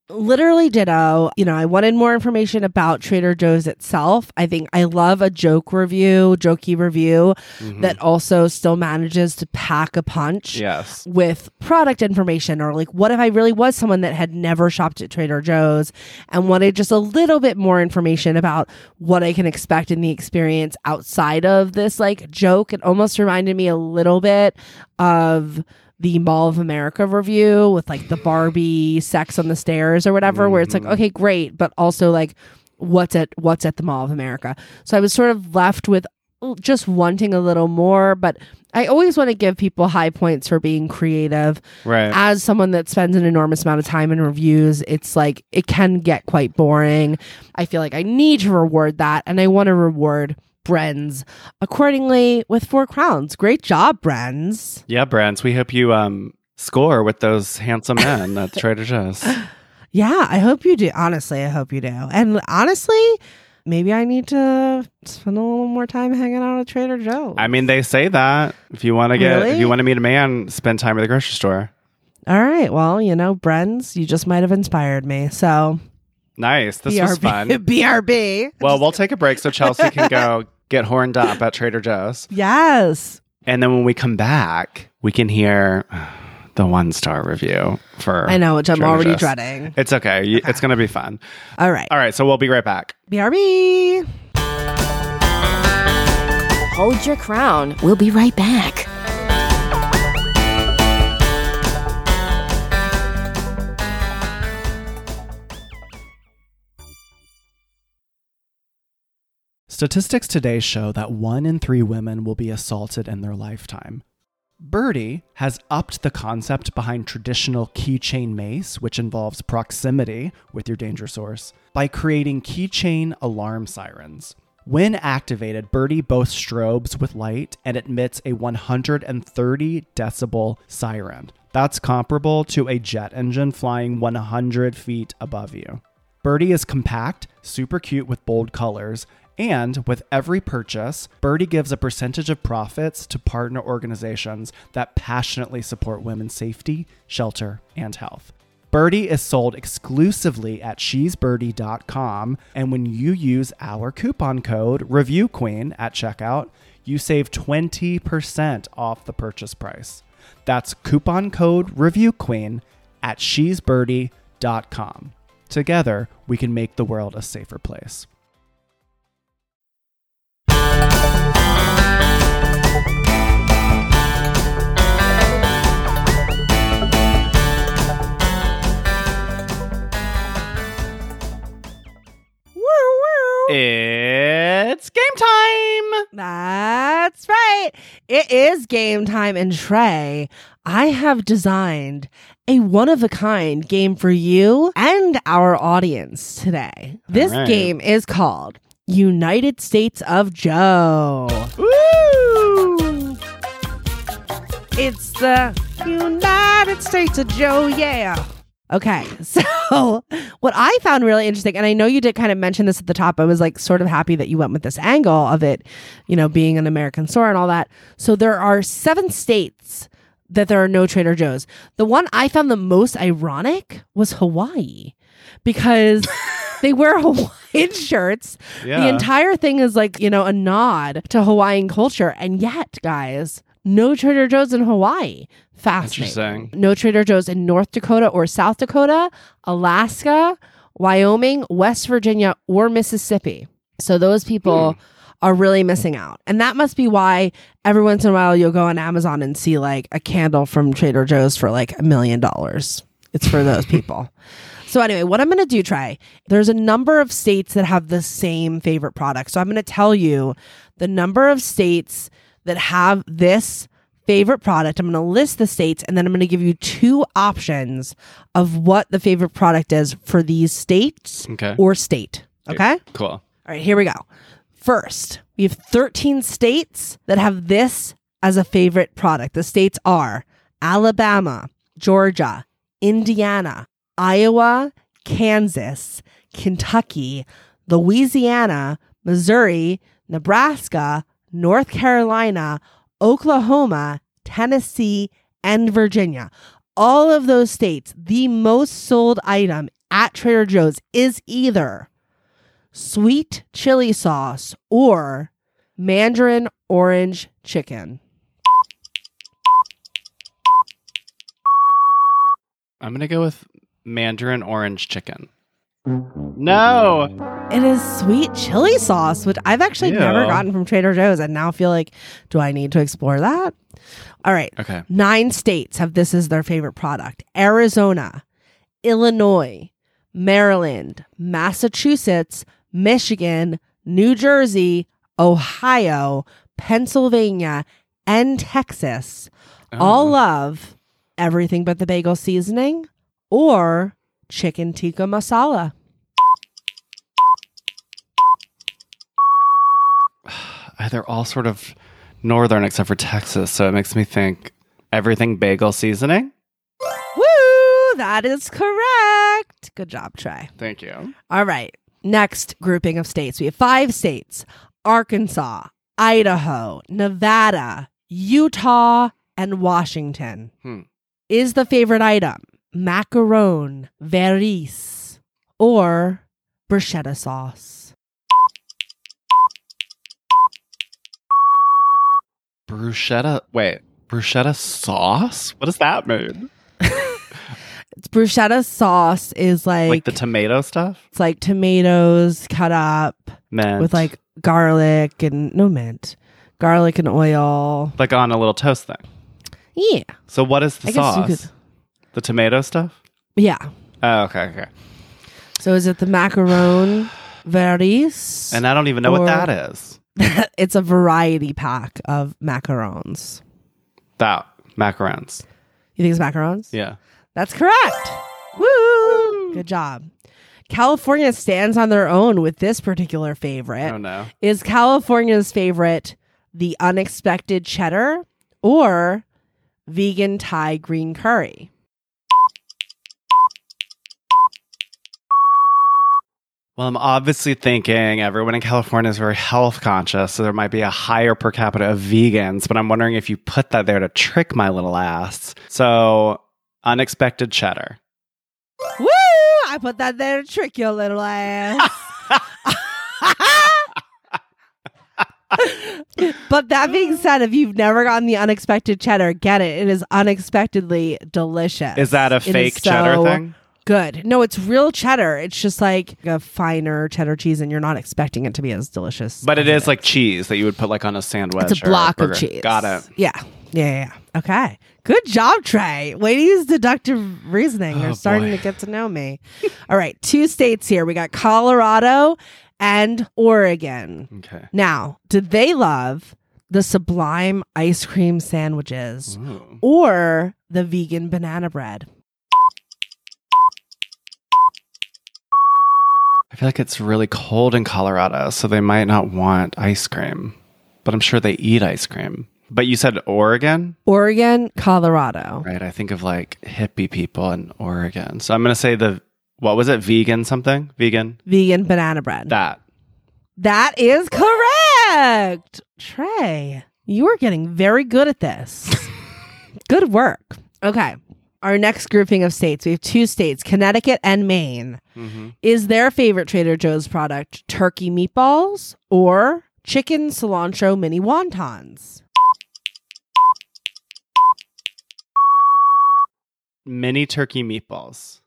Literally ditto. You know, I wanted more information about Trader Joe's itself. I think I love a joke review, jokey review mm-hmm. that also still manages to pack a punch. Yes. With product information, or like, what if I really was someone that had never shopped at Trader Joe's and wanted just a little bit more information about what I can expect in the experience outside of this like joke? It almost reminded me a little bit of the Mall of America review with like the Barbie sex on the stairs or whatever, where it's like, mm-hmm. okay, great, but also like what's at what's at the Mall of America. So I was sort of left with just wanting a little more, but I always want to give people high points for being creative. Right. As someone that spends an enormous amount of time in reviews, it's like it can get quite boring. I feel like I need to reward that, and I want to reward Bren's accordingly with four crowns. Great job, Bren's. yeah, Bren's, we hope you um score with those handsome men at [LAUGHS] Trader Joe's. Yeah, I hope you do. Honestly, I hope you do. And honestly, maybe I need to spend a little more time hanging out at Trader Joe's. I mean, they say that if you want to get if you want to meet a man, spend time at the grocery store. All right. Well, you know, Bren's, you just might have inspired me. So Nice. This was fun. [LAUGHS] BRB. Well, we'll take a break so Chelsea can go [LAUGHS] get horned up at Trader Joe's. [LAUGHS] Yes. And then when we come back, we can hear the one star review for I know, which I'm Trader already Joe's. dreading. It's okay. You- It's going to be fun. All right. All right. So we'll be right back. BRB. Hold your crown. We'll be right back. Statistics today show that one in three women will be assaulted in their lifetime. Birdie has upped the concept behind traditional keychain mace, which involves proximity with your danger source, by creating keychain alarm sirens. When activated, Birdie both strobes with light and emits a 130 decibel siren. That's comparable to a jet engine flying 100 feet above you. Birdie is compact, super cute with bold colors, and with every purchase, Birdie gives a percentage of profits to partner organizations that passionately support women's safety, shelter, and health. Birdie is sold exclusively at shesbirdie.com, and when you use our coupon code ReviewQueen at checkout, you save 20% off the purchase price. That's coupon code ReviewQueen at shesbirdie.com. Together, we can make the world a safer place. It's game time! That's right. It is game time. And Trey, I have designed a one of a kind game for you and our audience today. This right. game is called United States of Joe. Woo! It's the United States of Joe, yeah. Okay, [LAUGHS] so what I found really interesting, and I know you did kind of mention this at the top, I was like sort of happy that you went with this angle of it, you know, being an American store and all that. So there are seven states that there are no Trader Joe's. The one I found the most ironic was Hawaii because [LAUGHS] they wear Hawaiian shirts. Yeah. The entire thing is like, you know, a nod to Hawaiian culture. And yet, guys, no Trader Joe's in Hawaii. Fascinating. No Trader Joe's in North Dakota or South Dakota, Alaska, Wyoming, West Virginia, or Mississippi. So those people hmm. are really missing out. And that must be why every once in a while you'll go on Amazon and see like a candle from Trader Joe's for like a million dollars. It's for those [LAUGHS] people. So anyway, what I'm going to do, Trey, there's a number of states that have the same favorite product. So I'm going to tell you the number of states that have this favorite product. I'm going to list the states and then I'm going to give you two options of what the favorite product is for these states Okay. or state. Okay? Cool. All right, here we go. First, we have 13 states that have this as a favorite product. The states are Alabama, Georgia, Indiana, Iowa, Kansas, Kentucky, Louisiana, Missouri, Nebraska, North Carolina, Oklahoma, Tennessee, and Virginia. All of those states, the most sold item at Trader Joe's is either sweet chili sauce or mandarin orange chicken. I'm gonna go with Mandarin orange chicken. No. It is sweet chili sauce, which I've actually never gotten from Trader Joe's and now feel like, do I need to explore that? All right. Okay. Nine states have this as their favorite product Arizona, Illinois, Maryland, Massachusetts, Michigan, New Jersey, Ohio, Pennsylvania, and Texas all Oh. love everything but the bagel seasoning or chicken tikka masala. [SIGHS] They're all sort of northern except for Texas, so it makes me think everything bagel seasoning. Woo! That is correct. Good job, Trey. Thank you. All right. Next grouping of states. We have five states Arkansas, Idaho, Nevada, Utah, and Washington. Hmm. Is the favorite item macaron, variés, or bruschetta sauce? Bruschetta. Wait, bruschetta sauce? What does that mean? It's [LAUGHS] bruschetta sauce is like, Like the tomato stuff? it's like tomatoes cut up Mint. with like garlic and no mint, garlic and oil. like on a little toast thing. Yeah, So what is the I sauce? The tomato stuff? Yeah. Oh, okay, okay. So is it the macaron variés? And I don't even know what that is. [LAUGHS] it's a variety pack of macarons. That macarons. You think it's macarons? Yeah. That's correct. Woo! Good job. California stands on their own with this particular favorite. Oh no. Is California's favorite the unexpected cheddar or vegan Thai green curry? Well, I'm obviously thinking everyone in California is very health conscious, so there might be a higher per capita of vegans, but I'm wondering if you put that there to trick my little ass. So, unexpected cheddar. Woo! I put that there to trick your little ass. [LAUGHS] but that being said, if you've never gotten the unexpected cheddar, get it. It is unexpectedly delicious. Is that a It fake cheddar so thing? Good. No, it's real cheddar. It's just like a finer cheddar cheese, and you're not expecting it to be as delicious. But it is like cheese that you would put like on a sandwich. it's a block of cheese. Got it. Yeah. Yeah, yeah, yeah. Okay. Good job, Trey. Way to use deductive reasoning. You're Oh, starting boy. to get to know me. [LAUGHS] All right. Two states here. We got Colorado and Oregon. Okay. Now, do they love the sublime ice cream sandwiches Ooh. or the vegan banana bread? Feel like it's really cold in Colorado, so they might not want ice cream, but I'm sure they eat ice cream. But you said Oregon? Oregon, Colorado. Right. I think of like hippie people in Oregon. So I'm going to say the, what was it? Vegan something? Vegan? Vegan banana bread. That. That is correct. Trey, you are getting very good at this. [LAUGHS] good work. Okay. Our next grouping of states, we have two states, Connecticut and Maine. Mm-hmm. Is their favorite Trader Joe's product turkey meatballs or chicken cilantro mini wontons? Mini turkey meatballs.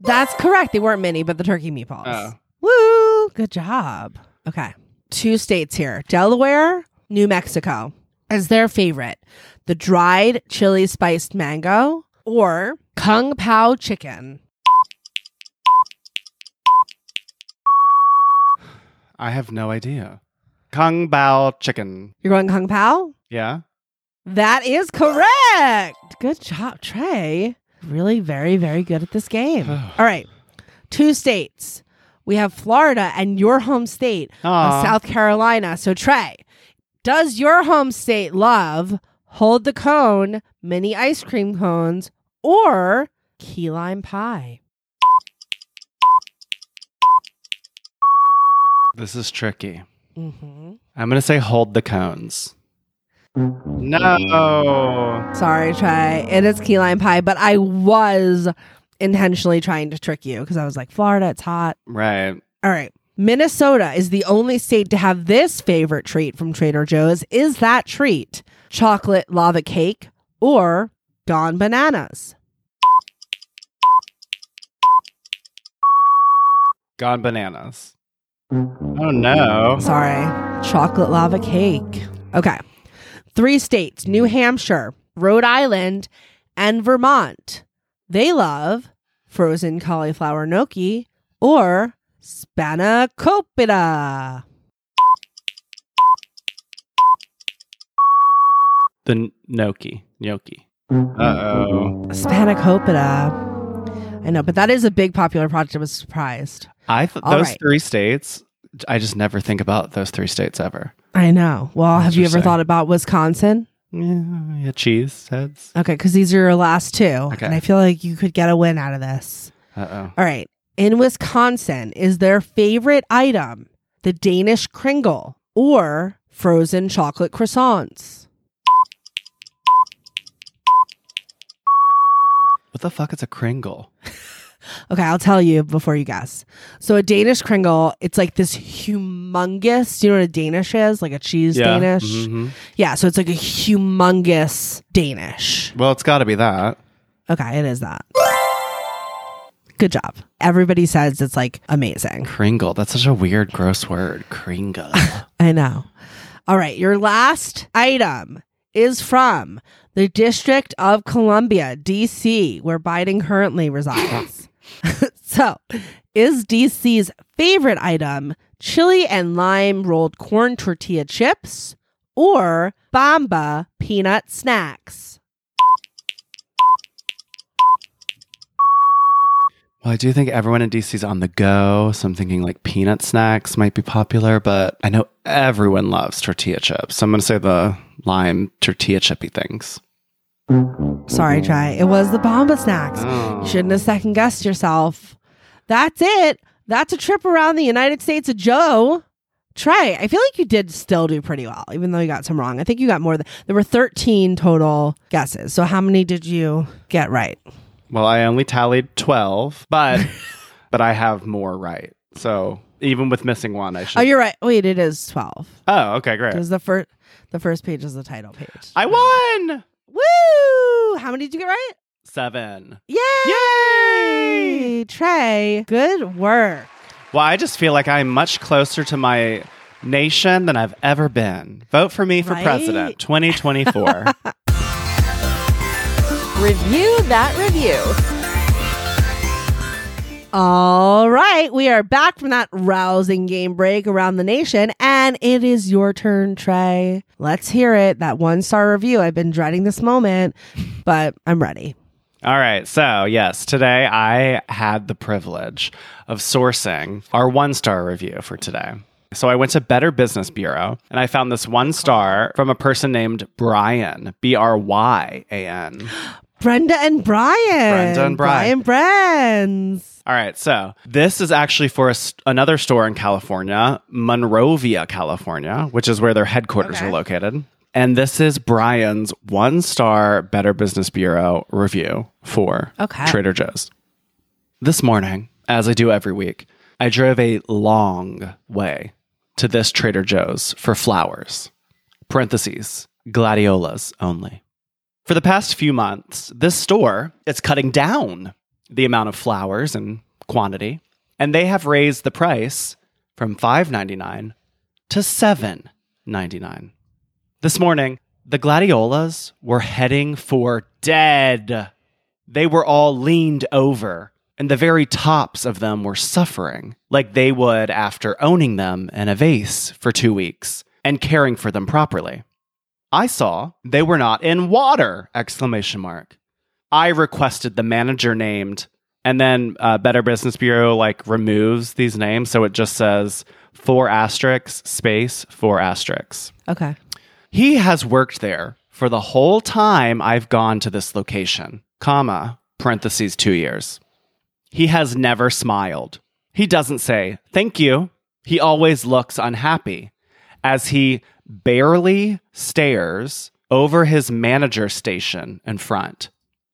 That's correct. They weren't mini, but the turkey meatballs. Oh. Woo! Good job. Okay. Two states here Delaware, New Mexico. Is their favorite the dried chili spiced mango or Kung Pao chicken. I have no idea. Kung Pao chicken. You're going Kung Pao? Yeah. That is correct. Good job, Trey. Really very, very good at this game. [SIGHS] All right. Two states. We have Florida and your home state of Aw. South Carolina. So, Trey, does your home state love hold the cone, mini ice cream cones, or key lime pie? This is tricky. Mm-hmm. I'm going to say hold the cones. No. Sorry, Trey. It is key lime pie, but I was intentionally trying to trick you because I was like, Florida, it's hot. Right. All right. Minnesota is the only state to have this favorite treat from Trader Joe's. Is that treat chocolate lava cake or gone bananas? Gone bananas. Oh no. Sorry, chocolate lava cake. Okay. Three states New Hampshire, Rhode Island, and Vermont. They love frozen cauliflower gnocchi or spanakopita. The n- gnocchi. Gnocchi. Uh oh. Spanakopita. I know, but that is a big popular project. I was surprised. I th- those right. three states. I just never think about those three states ever. I know. Well, have you ever thought about Wisconsin? Yeah, yeah cheese heads. Okay, because these are your last two. Okay. And I feel like you could get a win out of this. Uh oh. All right. In Wisconsin, is their favorite item the Danish Kringle or frozen chocolate croissants? What the fuck is a Kringle? [LAUGHS] Okay, I'll tell you before you guess. So a Danish Kringle, it's like this humongous, you know what a Danish is? Like a cheese Danish? Mhm. Yeah, so it's like a humongous Danish. Well, it's got to be that. Okay, it is that. Good job. Everybody says it's like amazing. Kringle. That's such a weird, gross word. Kringle. [LAUGHS] I know. All right, your last item is from the District of Columbia, DC, where Biden currently resides. [LAUGHS] so, is DC's favorite item chili and lime rolled corn tortilla chips or Bamba peanut snacks? well, I do think everyone in DC is on the go. So I'm thinking like peanut snacks might be popular, but I know everyone loves tortilla chips. So I'm going to say the lime tortilla chippy things. Sorry, Trey. It was the Bamba snacks. Oh. You shouldn't have second guessed yourself. That's it. That's a trip around the United States of Joe. Trey, I feel like you did still do pretty well, even though you got some wrong. I think you got more than there were 13 total guesses. So how many did you get right? Well, I only tallied 12, but [LAUGHS] but I have more right. So even with missing one, I oh, should. Oh, you're right. Wait, it is 12. oh, okay, great. Because the first the first page is the title page. I won Woo! How many did you get right? seven. Yay! Yay! Trey, good work. Well, I just feel like I'm much closer to my nation than I've ever been. Vote for me for Right? president 2024. [LAUGHS] Review that review. All right, we are back from that rousing game break around the nation, and it is your turn, Trey. Let's hear it. That one star review. I've been dreading this moment, but I'm ready. All right. So, yes, today I had the privilege of sourcing our one star review for today. So, I went to Better Business Bureau and I found this one star from a person named Brian, B R Y A N. Brenda and Brian. Brenda and Brian. Brian Brands. All right. So, this is actually for a another store in California, Monrovia, California, which is where their headquarters Okay. are located. And this is Brian's one star Better Business Bureau review for Okay. Trader Joe's. This morning, as I do every week, I drove a long way to this Trader Joe's for flowers. Parentheses, gladiolas only. For the past few months, this store is cutting down the amount of flowers and quantity, and they have raised the price from $5.99 to $7.99. This morning, the gladiolas were heading for dead. They were all leaned over, and the very tops of them were suffering, like they would after owning them in a vase for two weeks and caring for them properly. I saw they were not in water! Exclamation mark. I requested the manager named, and then uh, Better Business Bureau like removes these names, so it just says four asterisks space four asterisks. Okay. He has worked there for the whole time I've gone to this location, comma, parentheses, two years. He has never smiled. He doesn't say, thank you. He always looks unhappy as he barely stares over his manager station in front.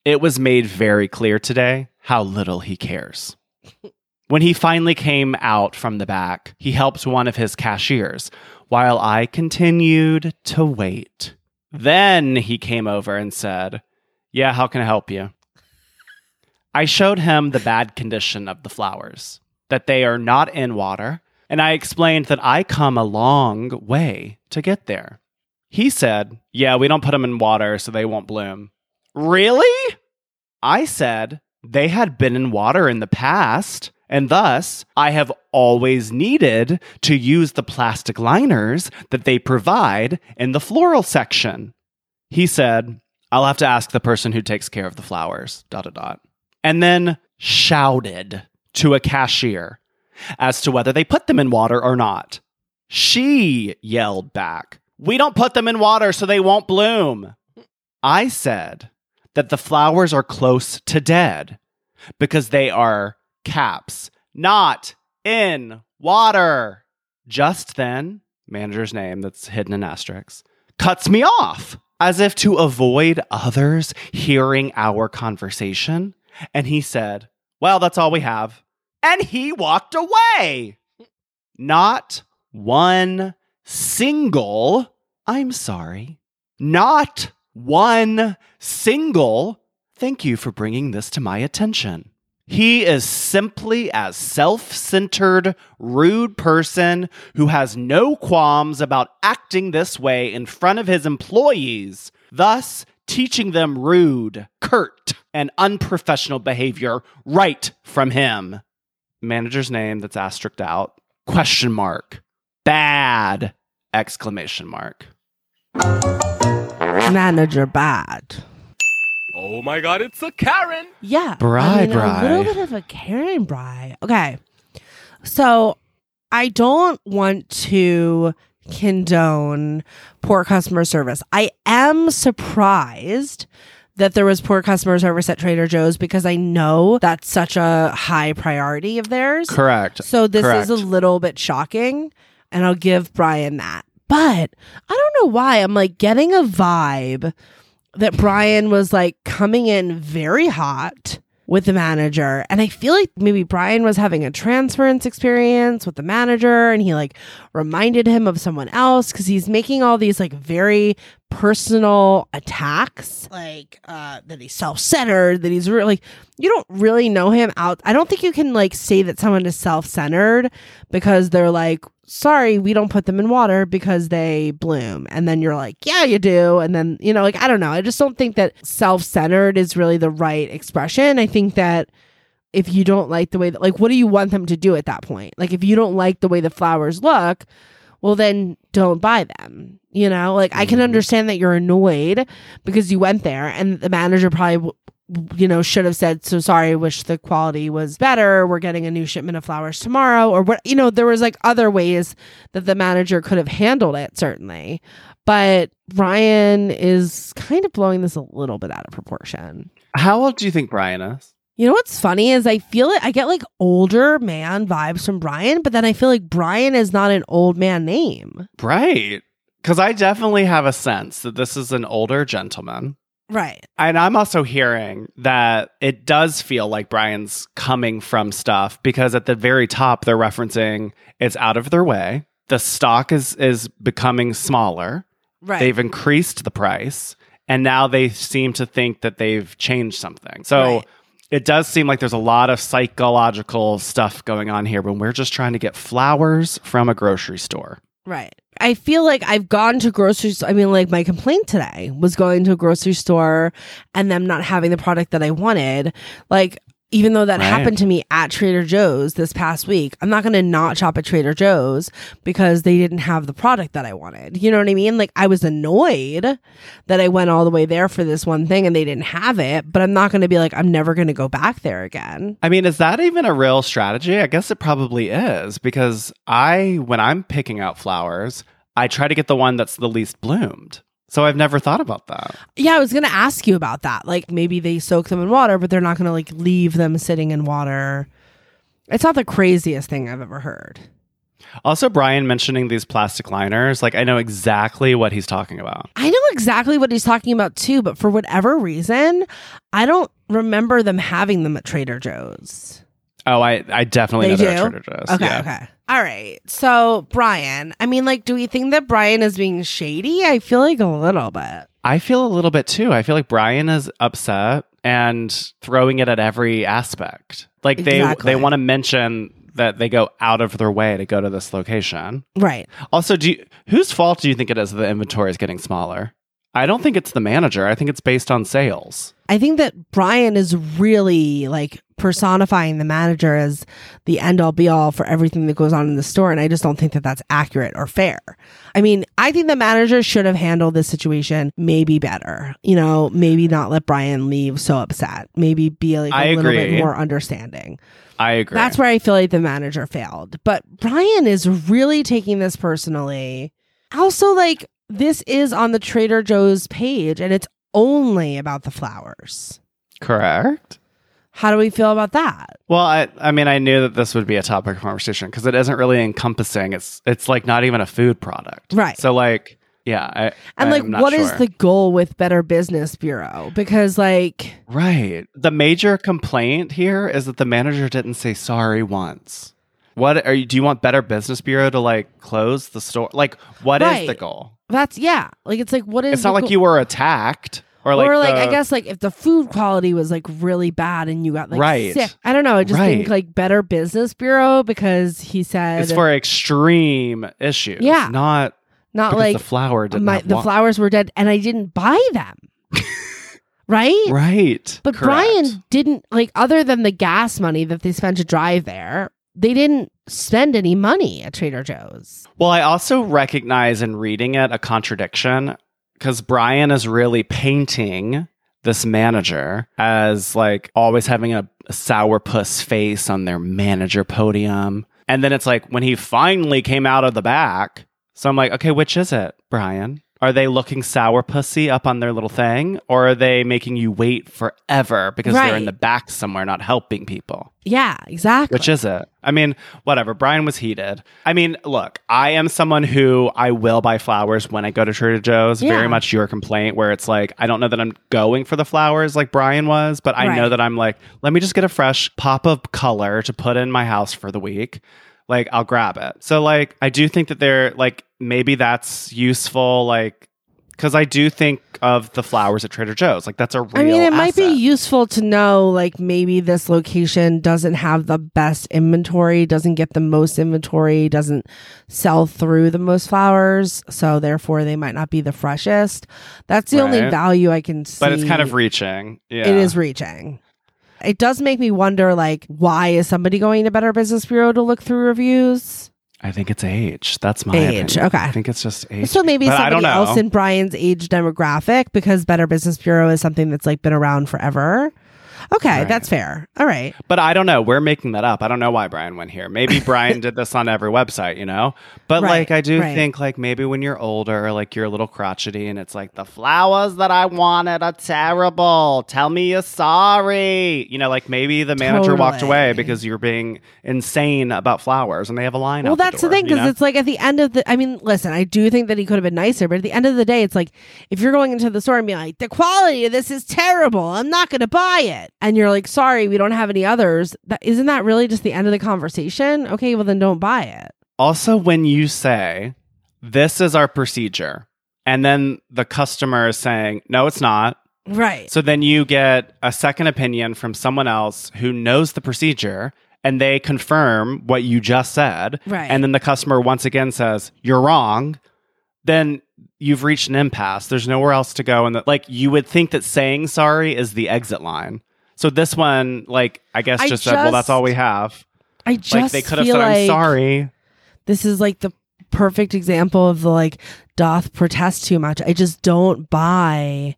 It was made very clear today how little he cares. [LAUGHS] When he finally came out from the back, he helped one of his cashiers while I continued to wait. Then he came over and said, Yeah, how can I help you? I showed him the bad condition of the flowers, that they are not in water, and I explained that I come a long way to get there. He said, Yeah, we don't put them in water so they won't bloom. Really? I said, They had been in water in the past, and thus I have always needed to use the plastic liners that they provide in the floral section. He said, I'll have to ask the person who takes care of the flowers, dot, dot, dot. And then shouted to a cashier as to whether they put them in water or not. She yelled back, We don't put them in water so they won't bloom. I said that the flowers are close to dead because they are caps, not in water. Just then, manager's name that's hidden in asterisks, cuts me off as if to avoid others hearing our conversation. And he said, Well, that's all we have. And he walked away. Not one single, I'm sorry, not one single, thank you for bringing this to my attention. He is simply a self centered, rude person who has no qualms about acting this way in front of his employees, thus teaching them rude, curt, and unprofessional behavior right from him. Manager's name that's asterisked out. Question mark. Bad! Exclamation mark. Manager bad. Oh my god, it's a Karen! Yeah. Bri, I mean, Bri. A little bit of a Karen Bri. Okay. So I don't want to condone poor customer service. I am surprised that there was poor customer service at Trader Joe's because I know that's such a high priority of theirs. Correct. So this Correct. is a little bit shocking, and I'll give Brian that. But I don't know why I'm like getting a vibe that Brian was like coming in very hot with the manager. And I feel like maybe Brian was having a transference experience with the manager and he like reminded him of someone else because he's making all these like very personal attacks, like uh, that he's self centered, that he's really, you don't really know him out. I don't think you can like say that someone is self centered because they're like, sorry, we don't put them in water because they bloom. And then you're like, yeah, you do. And then, you know, like, I don't know. I just don't think that self centered is really the right expression. I think that if you don't like the way that, like, what do you want them to do at that point? Like, if you don't like the way the flowers look, well, then don't buy them. You know, like, I can Mhm. understand that you're annoyed because you went there and the manager probably, w- you know, should have said, so sorry, wish the quality was better. We're getting a new shipment of flowers tomorrow. Or what, you know, there was like other ways that the manager could have handled it, certainly. But Brian is kind of blowing this a little bit out of proportion. How old do you think Brian is? You know what's funny is I feel it. I get like older man vibes from Brian, but then I feel like Brian is not an old man name. Right. Because I definitely have a sense that this is an older gentleman. Right. And I'm also hearing that it does feel like Brian's coming from stuff because at the very top they're referencing it's out of their way. The stock is is becoming smaller. Right. They've increased the price and now they seem to think that they've changed something. So Right. it does seem like there's a lot of psychological stuff going on here when we're just trying to get flowers from a grocery store. right. I feel like I've gone to grocery store. I mean, like my complaint today was going to a grocery store and them not having the product that I wanted. Like, even though that Right. happened to me at Trader Joe's this past week, I'm not going to not shop at Trader Joe's because they didn't have the product that I wanted. You know what I mean? Like, I was annoyed that I went all the way there for this one thing and they didn't have it, but I'm not going to be like, I'm never going to go back there again. I mean, is that even a real strategy? I guess it probably is because I, when I'm picking out flowers, I try to get the one that's the least bloomed. So I've never thought about that. Yeah, I was going to ask you about that. Like, maybe they soak them in water, but they're not going to like leave them sitting in water. It's not the craziest thing I've ever heard. Also, Brian mentioning these plastic liners, like I know exactly what he's talking about. I know exactly what he's talking about too, but for whatever reason, I don't remember them having them at Trader Joe's. Oh, I, I definitely They know they're do? at Trader Joe's. Okay, yeah. okay. All right. So, Brian, I mean, like, do we think that Brian is being shady? I feel like a little bit. I feel a little bit too. I feel like Brian is upset and throwing it at every aspect. Like they Exactly. they want to mention that they go out of their way to go to this location. Right. Also, do you, whose fault do you think it is that the inventory is getting smaller? I don't think it's the manager. I think it's based on sales. I think that Brian is really like personifying the manager as the end all be all for everything that goes on in the store. And I just don't think that that's accurate or fair. I mean, I think the manager should have handled this situation maybe better. You know, maybe not let Brian leave so upset. Maybe be like a I little agree. bit more understanding. I agree. That's where I feel like the manager failed. But Brian is really taking this personally. Also, like, this is on the Trader Joe's page and it's only about the flowers. correct. How do we feel about that? Well, I I mean, I knew that this would be a topic of conversation because it isn't really encompassing. It's it's like not even a food product, Right. So like, yeah, I, And like, I'm not what is sure. the goal with Better Business Bureau? Because like, right? The major complaint here is that the manager didn't say sorry once. What are you? Do you want Better Business Bureau to like close the store? Like, what is Right. the goal? that's yeah, like it's like what is It's not like you were attacked or like, or like I guess like if the food quality was like really bad and you got like Right. sick. I don't know. I just think like Better Business Bureau because he said it's for extreme issues. Yeah. not not like the flower my, the flowers were dead and I didn't buy them. [LAUGHS] right? Right, But correct. Brian didn't like other than the gas money that they spent to drive there, they didn't spend any money at Trader Joe's. Well, I also recognize in reading it a contradiction because Brian is really painting this manager as like always having a, sourpuss face on their manager podium. And then it's like when he finally came out of the back. So I'm like, okay, which is it, Brian? Are they looking sour pussy up on their little thing? Or are they making you wait forever because they're in the back somewhere not helping people? Yeah, exactly. Which is it? I mean, whatever. Brian was heated. I mean, look, I am someone who I will buy flowers when I go to Trader Joe's. Yeah. Very much your complaint, where it's like, I don't know that I'm going for the flowers like Brian was, but I know that I'm like, let me just get a fresh pop of color to put in my house for the week. Like, I'll grab it. So, like, I do think that they're like, maybe that's useful. Like, because I do think of the flowers at Trader Joe's. Like, that's a real I mean, it might be useful to know like maybe this location doesn't have the best inventory, doesn't get the most inventory, doesn't sell through the most flowers, so therefore they might not be the freshest. That's the only value I can see. But it's kind of reaching. Yeah. It is reaching. It does make me wonder like why is somebody going to Better Business Bureau to look through reviews? I think it's age. That's my Age, opinion. okay. I think it's just age. So maybe But somebody else in Brian's age demographic because Better Business Bureau is something that's like been around forever. Okay, Right. that's fair. All right. But I don't know. We're making that up. I don't know why Brian went here. Maybe Brian did this on every website, you know? But Right, like I do right. think like maybe when you're older, like you're a little crotchety and it's like the flowers that I wanted are terrible. Tell me you're sorry. You know, like maybe the manager walked away because you're being insane about flowers and they have a line Well, the that's the door, thing you because know? it's like at the end of the. I mean, listen, I do think that he could have been nicer, but at the end of the day, it's like if you're going into the store and being like, the quality of this is terrible, I'm not going to buy it, and you're like, sorry, we don't have any others. That isn't that really just the end of the conversation? Okay, well then don't buy it. Also, when you say, this is our procedure, and then the customer is saying, no, it's not. Right. So then you get a second opinion from someone else who knows the procedure and they confirm what you just said, Right. and then the customer once again says, You're wrong, then you've reached an impasse. There's nowhere else to go. And that, like, you would think that saying sorry is the exit line. So this one, like, I guess I just, said, Well, that's all we have. I just Like, they could have said, I'm sorry. This is like the perfect example of the like doth protest too much. I just don't buy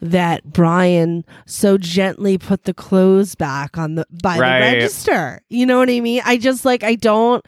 that Brian so gently put the clothes back on the by Right. the register. You know what I mean? I just like I don't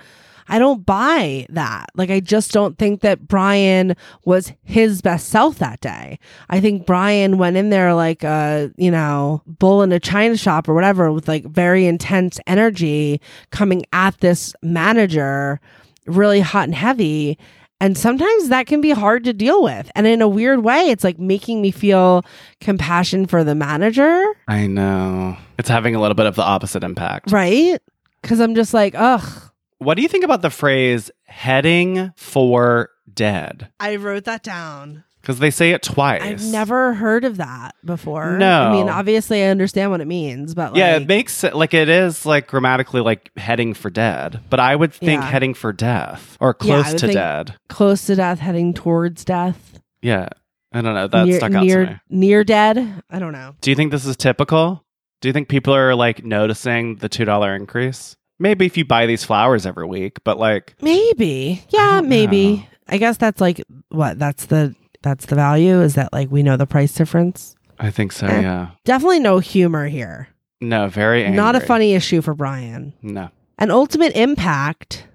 I don't buy that. Like I just don't think that Brian was his best self that day. I think Brian went in there like a, you know, bull in a china shop or whatever with like very intense energy coming at this manager really hot and heavy. And sometimes that can be hard to deal with. And in a weird way, it's like making me feel compassion for the manager, I know. It's having a little bit of the opposite impact. right? Because I'm just like, ugh. What do you think about the phrase heading for dead? I wrote that down. Because they say it twice. I've never heard of that before. No. I mean, obviously, I understand what it means, but like, yeah, it makes it like it is like grammatically like heading for dead, but I would think Yeah. heading for death or Yeah, I close would to think- dead. close to death, heading towards death. Yeah, I don't know. That near, stuck out near, to me. near dead. I don't know. Do you think this is typical? Do you think people are like noticing the two dollar increase? Maybe if you buy these flowers every week, but like Maybe. Yeah, don't maybe. know. I guess that's like what that's the that's the value is that like we know the price difference. I think so. Eh. Yeah. Definitely no humor here. No, very angry. Not a funny issue for Brian. No. An ultimate impact.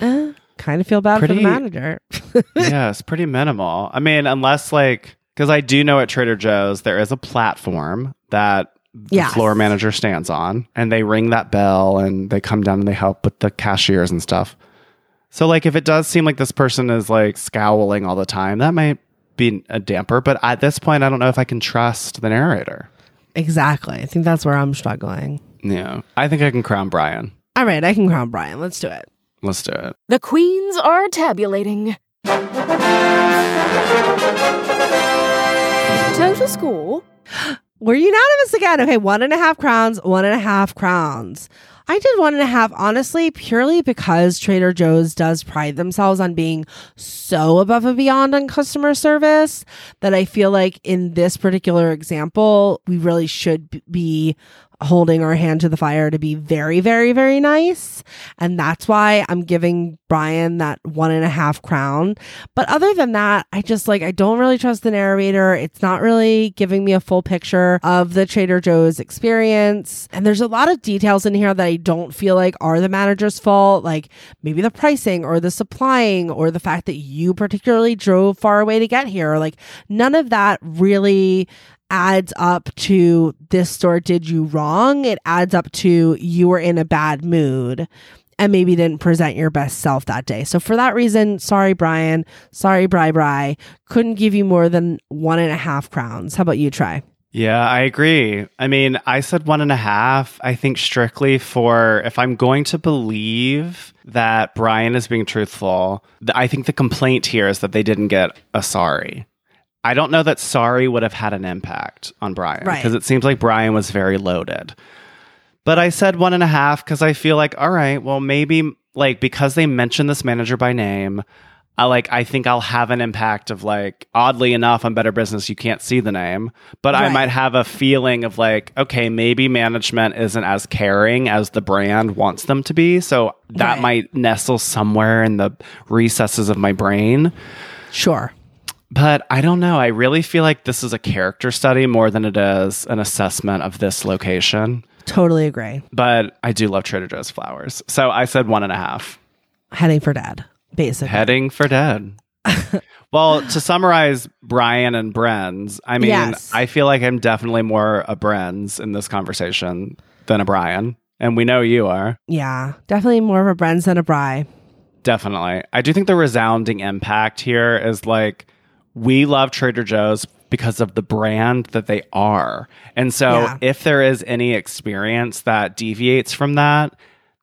Eh, kind of feel bad for the manager. [LAUGHS] yeah, it's pretty minimal. I mean, unless like because I do know at Trader Joe's there is a platform that the Yes. floor manager stands on, and they ring that bell and they come down and they help with the cashiers and stuff. So like, if it does seem like this person is like scowling all the time, that might be a damper. But at this point, I don't know if I can trust the narrator. exactly. I think that's where I'm struggling. Yeah, I think I can crown Brian. All right, I can crown Brian. Let's do it. Let's do it. The queens are tabulating. [GASPS] Total score We're unanimous again. Okay, one and a half crowns, one and a half crowns. I did one and a half, honestly, purely because Trader Joe's does pride themselves on being so above and beyond on customer service that I feel like in this particular example, we really should be holding our hand to the fire to be very, very, very nice. And that's why I'm giving Brian that one and a half crown. But other than that, I just like, I don't really trust the narrator. It's not really giving me a full picture of the Trader Joe's experience. And there's a lot of details in here that I don't feel like are the manager's fault. Like maybe the pricing or the supplying or the fact that you particularly drove far away to get here. Like none of that really adds up to this store did you wrong. It adds up to you were in a bad mood and maybe didn't present your best self that day. So for that reason, sorry, Brian. Sorry, Bri Bri. Couldn't give you more than one and a half crowns. How about you, Trey? Yeah, I agree. I mean, I said one and a half. I think strictly for if I'm going to believe that Brian is being truthful, I think the complaint here is that they didn't get a sorry. I don't know that sorry would have had an impact on Brian Right. because it seems like Brian was very loaded. But I said one and a half because I feel like, all right, well, maybe like because they mentioned this manager by name, I like I think I'll have an impact of like oddly enough on Better Business you can't see the name, but I might have a feeling of like okay maybe management isn't as caring as the brand wants them to be, so that Right. might nestle somewhere in the recesses of my brain. Sure. But I don't know. I really feel like this is a character study more than it is an assessment of this location. Totally agree. But I do love Trader Joe's flowers, so I said one and a half. Heading for dad, basically. Heading for dead. [LAUGHS] well, to summarize Brian and Bren's, I mean, Yes. I feel like I'm definitely more a Bren's in this conversation than a Brian. And we know you are. yeah, definitely more of a Brens than a Bri. Definitely. I do think the resounding impact here is like we love Trader Joe's because of the brand that they are. And so Yeah. if there is any experience that deviates from that,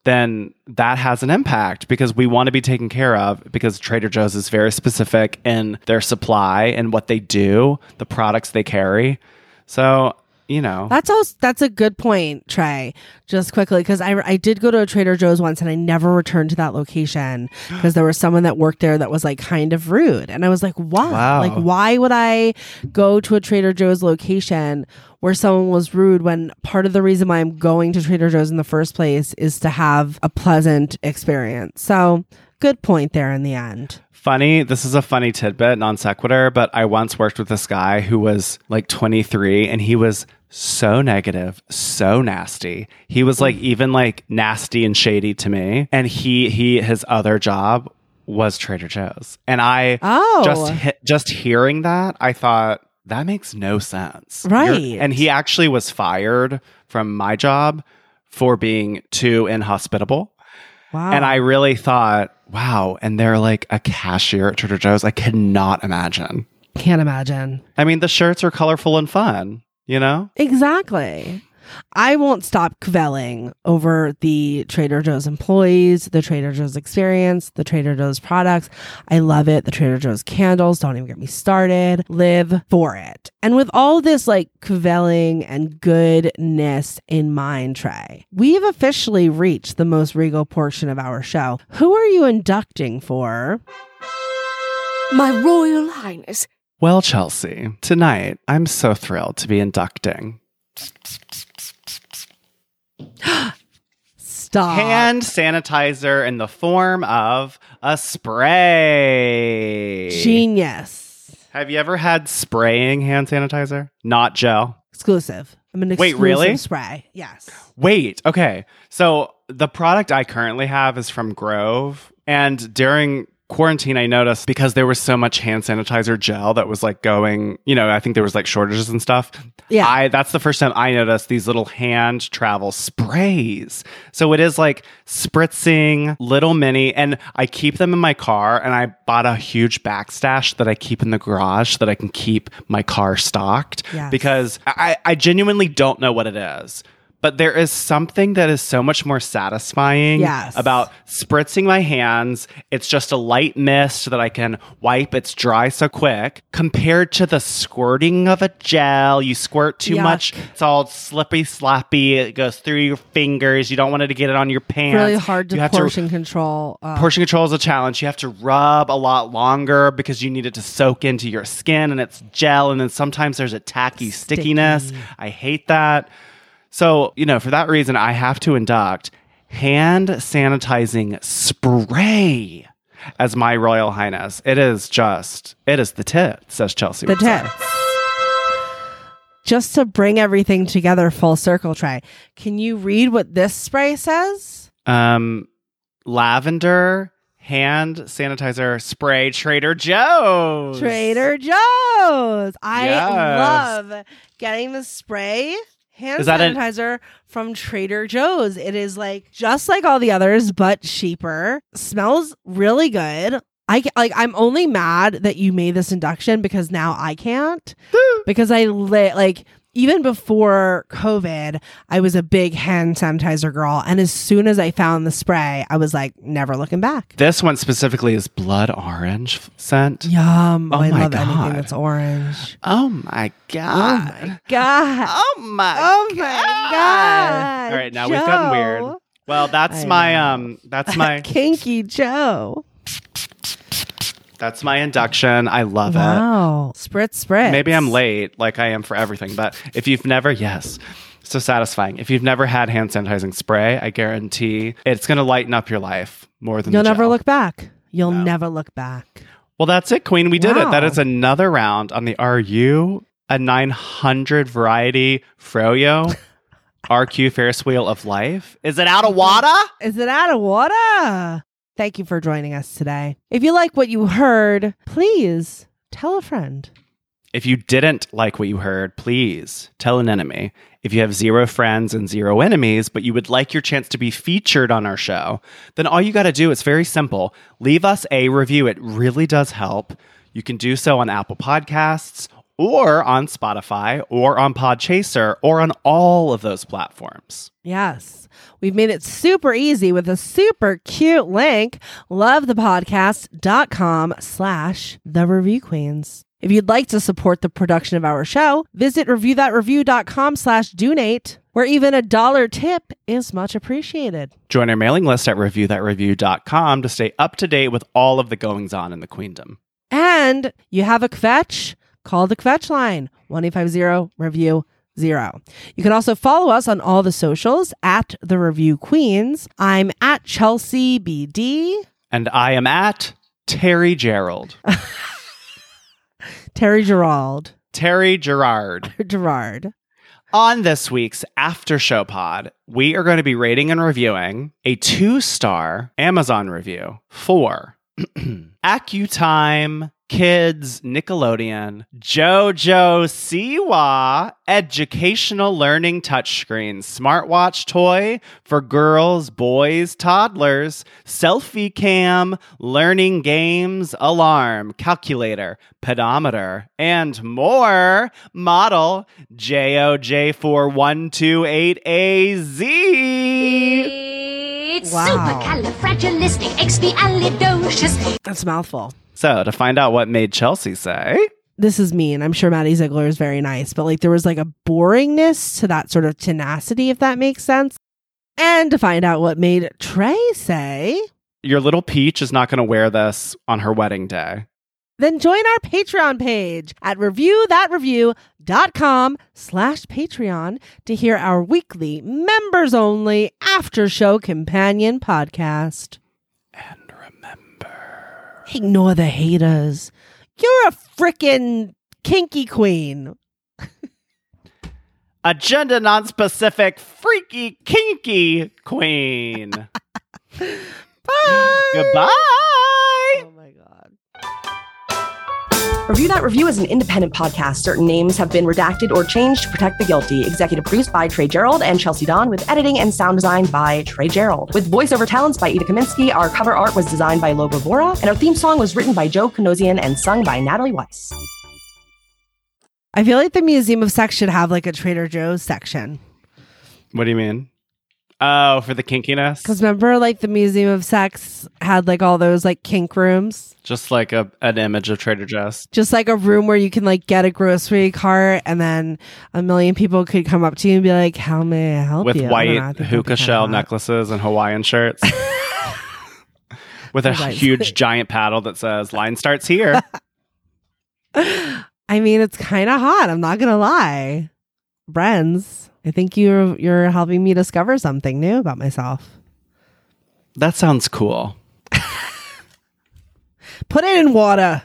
then that has an impact because we want to be taken care of because Trader Joe's is very specific in their supply and what they do, the products they carry. So you know, That's also that's a good point, Trey. Just quickly, because I I did go to a Trader Joe's once and I never returned to that location because there was someone that worked there that was like kind of rude, and I was like, why? Wow. Like, why would I go to a Trader Joe's location where someone was rude when part of the reason why I'm going to Trader Joe's in the first place is to have a pleasant experience? So, good point there in the end. Funny, this is a funny tidbit, non sequitur, but I once worked with this guy who was like 23 and he was so negative, so nasty. He was like even like nasty and shady to me. And he he his other job was Trader Joe's. And I Oh. just he- just hearing that, I thought that makes no sense. Right. You're- and he actually was fired from my job for being too inhospitable. Wow. And I really thought, wow. And they're like a cashier at Trader Joe's. I cannot imagine. can't imagine. I mean, the shirts are colorful and fun, you know? Exactly. I won't stop kvelling over the Trader Joe's employees, the Trader Joe's experience, the Trader Joe's products. I love it. The Trader Joe's candles. Don't even get me started. Live for it. And with all this like kvelling and goodness in mind, Trey, we've officially reached the most regal portion of our show. Who are you inducting for? My Royal Highness. Well, Chelsea, tonight I'm so thrilled to be inducting [GASPS] Stop. hand sanitizer in the form of a spray. Genius. Have you ever had spraying hand sanitizer? Not gel. Exclusive. I'm an Wait, exclusive really? spray. Yes. Wait, okay. So the product I currently have is from Grove. And during quarantine, I noticed because there was so much hand sanitizer gel that was like going, you know, I think there was like shortages and stuff. Yeah. I that's the first time I noticed these little hand travel sprays. So it is like spritzing little mini and I keep them in my car and I bought a huge backstash that I keep in the garage so that I can keep my car stocked Yes. because I, I genuinely don't know what it is. But there is something that is so much more satisfying Yes. about spritzing my hands. It's just a light mist that I can wipe. It's dry so quick compared to the squirting of a gel. You squirt too Yuck. much, it's all slippy, sloppy. It goes through your fingers. You don't want it to get it on your pants. It's really hard to You portion control. Uh, Portion control is a challenge. You have to rub a lot longer because you need it to soak into your skin and it's gel. And then sometimes there's a tacky Sticky. stickiness. I hate that. So, you know, for that reason, I have to induct hand sanitizing spray as my Royal Highness. It is just, it is the tit, says Chelsea. the tits. Just to bring everything together full circle, Trey. Can you read what this spray says? Um, lavender hand sanitizer spray Trader Joe's. Trader Joe's. I Yes. love getting the spray hand Is that an- sanitizer from Trader Joe's. It is like just like all the others, but cheaper. Smells really good. I like. I'm only mad that you made this induction because now I can't. [LAUGHS] because I li- like even before COVID, I was a big hand sanitizer girl, and as soon as I found the spray, I was like, never looking back. This one specifically is blood orange scent. Yum! Oh I my love anything God. that's orange. Oh my God. Oh my god! Oh my Oh my god! All right, now we've gotten weird. Well, that's I my know. um that's my [LAUGHS] Kinky Joe. That's my induction. I love it. Wow! Spritz, spritz. Maybe I'm late like I am for everything, but if you've never yes. So satisfying. If you've never had hand sanitizing spray, I guarantee it's going to lighten up your life more than You'll never look back. You'll No. never look back. Well, that's it, Queen. We did it. That is another round on the Are You a 900 variety Froyo [LAUGHS] RQ Ferris Wheel of Life? Is it out of water? Is it out of water? Thank you for joining us today. If you like what you heard, please tell a friend. If you didn't like what you heard, please tell an enemy. If you have zero friends and zero enemies, but you would like your chance to be featured on our show, then all you got to do is very simple. Leave us a review. It really does help. You can do so on Apple Podcasts or on Spotify or on Podchaser or on all of those platforms. Yes. We've made it super easy with a super cute link, lovethepodcast.com slash the review queens. If you'd like to support the production of our show, visit reviewthatreview.com slash donate, where even a dollar tip is much appreciated. Join our mailing list at reviewthatreview.com to stay up to date with all of the goings on in the queendom. And you have a kvetch, call the kvetch line, 1850 review zero. You can also follow us on all the socials at the review queens. I'm at Chelsea BD. And I am at Terry Gerald. [LAUGHS] Terry Gerald. Terry Gerard. [LAUGHS] Gerard. On this week's After Show Pod, we are going to be rating and reviewing a two star Amazon review for [CLEARS THROAT] AccuTime Kids Nickelodeon JoJo Siwa Educational Learning Touchscreen Smartwatch Toy for Girls, Boys, Toddlers, Selfie Cam, Learning Games, Alarm, Calculator, Pedometer, and more. Model JOJ41288AZ. It's Wow. supercalifragilisticexpialidocious. That's a mouthful. So, to find out what made Chelsea say, This is mean. I'm sure Maddie Ziegler is very nice, but like there was like a boringness to that sort of tenacity, if that makes sense. And to find out what made Trey say, your little peach is not going to wear this on her wedding day. then join our Patreon page at reviewthatreview.com slash Patreon to hear our weekly members only after show companion podcast. Ignore the haters. You're a freaking kinky queen. agenda non specific, freaky, kinky queen. [LAUGHS] Bye. Goodbye. My God. Review That Review is an independent podcast. Certain names have been redacted or changed to protect the guilty. Executive produced by Trey Gerald and Chelsea Don, with editing and sound design by Trey Gerald. With voiceover talents by Ida Kaminsky, our cover art was designed by Logo Vora, and our theme song was written by Joe Kanosian and sung by Natalie Weiss. I feel like the Museum of Sex should have like a Trader Joe's section. What do you mean? Oh, for the kinkiness? Because remember, like the Museum of Sex had like all those like kink rooms, Just like a, an image of Trader Joe's. just like a room where you can like get a grocery cart, and then a million people could come up to you and be like, "How may I help With you?" Don't white know, I think that'd puka shell necklaces and Hawaiian shirts. [LAUGHS] With a Right. huge giant paddle that says, line starts here. [LAUGHS] I mean, it's kind of hot. I'm not gonna lie, Brenz. I think you're you're helping me discover something new about myself. that sounds cool. Put it in water.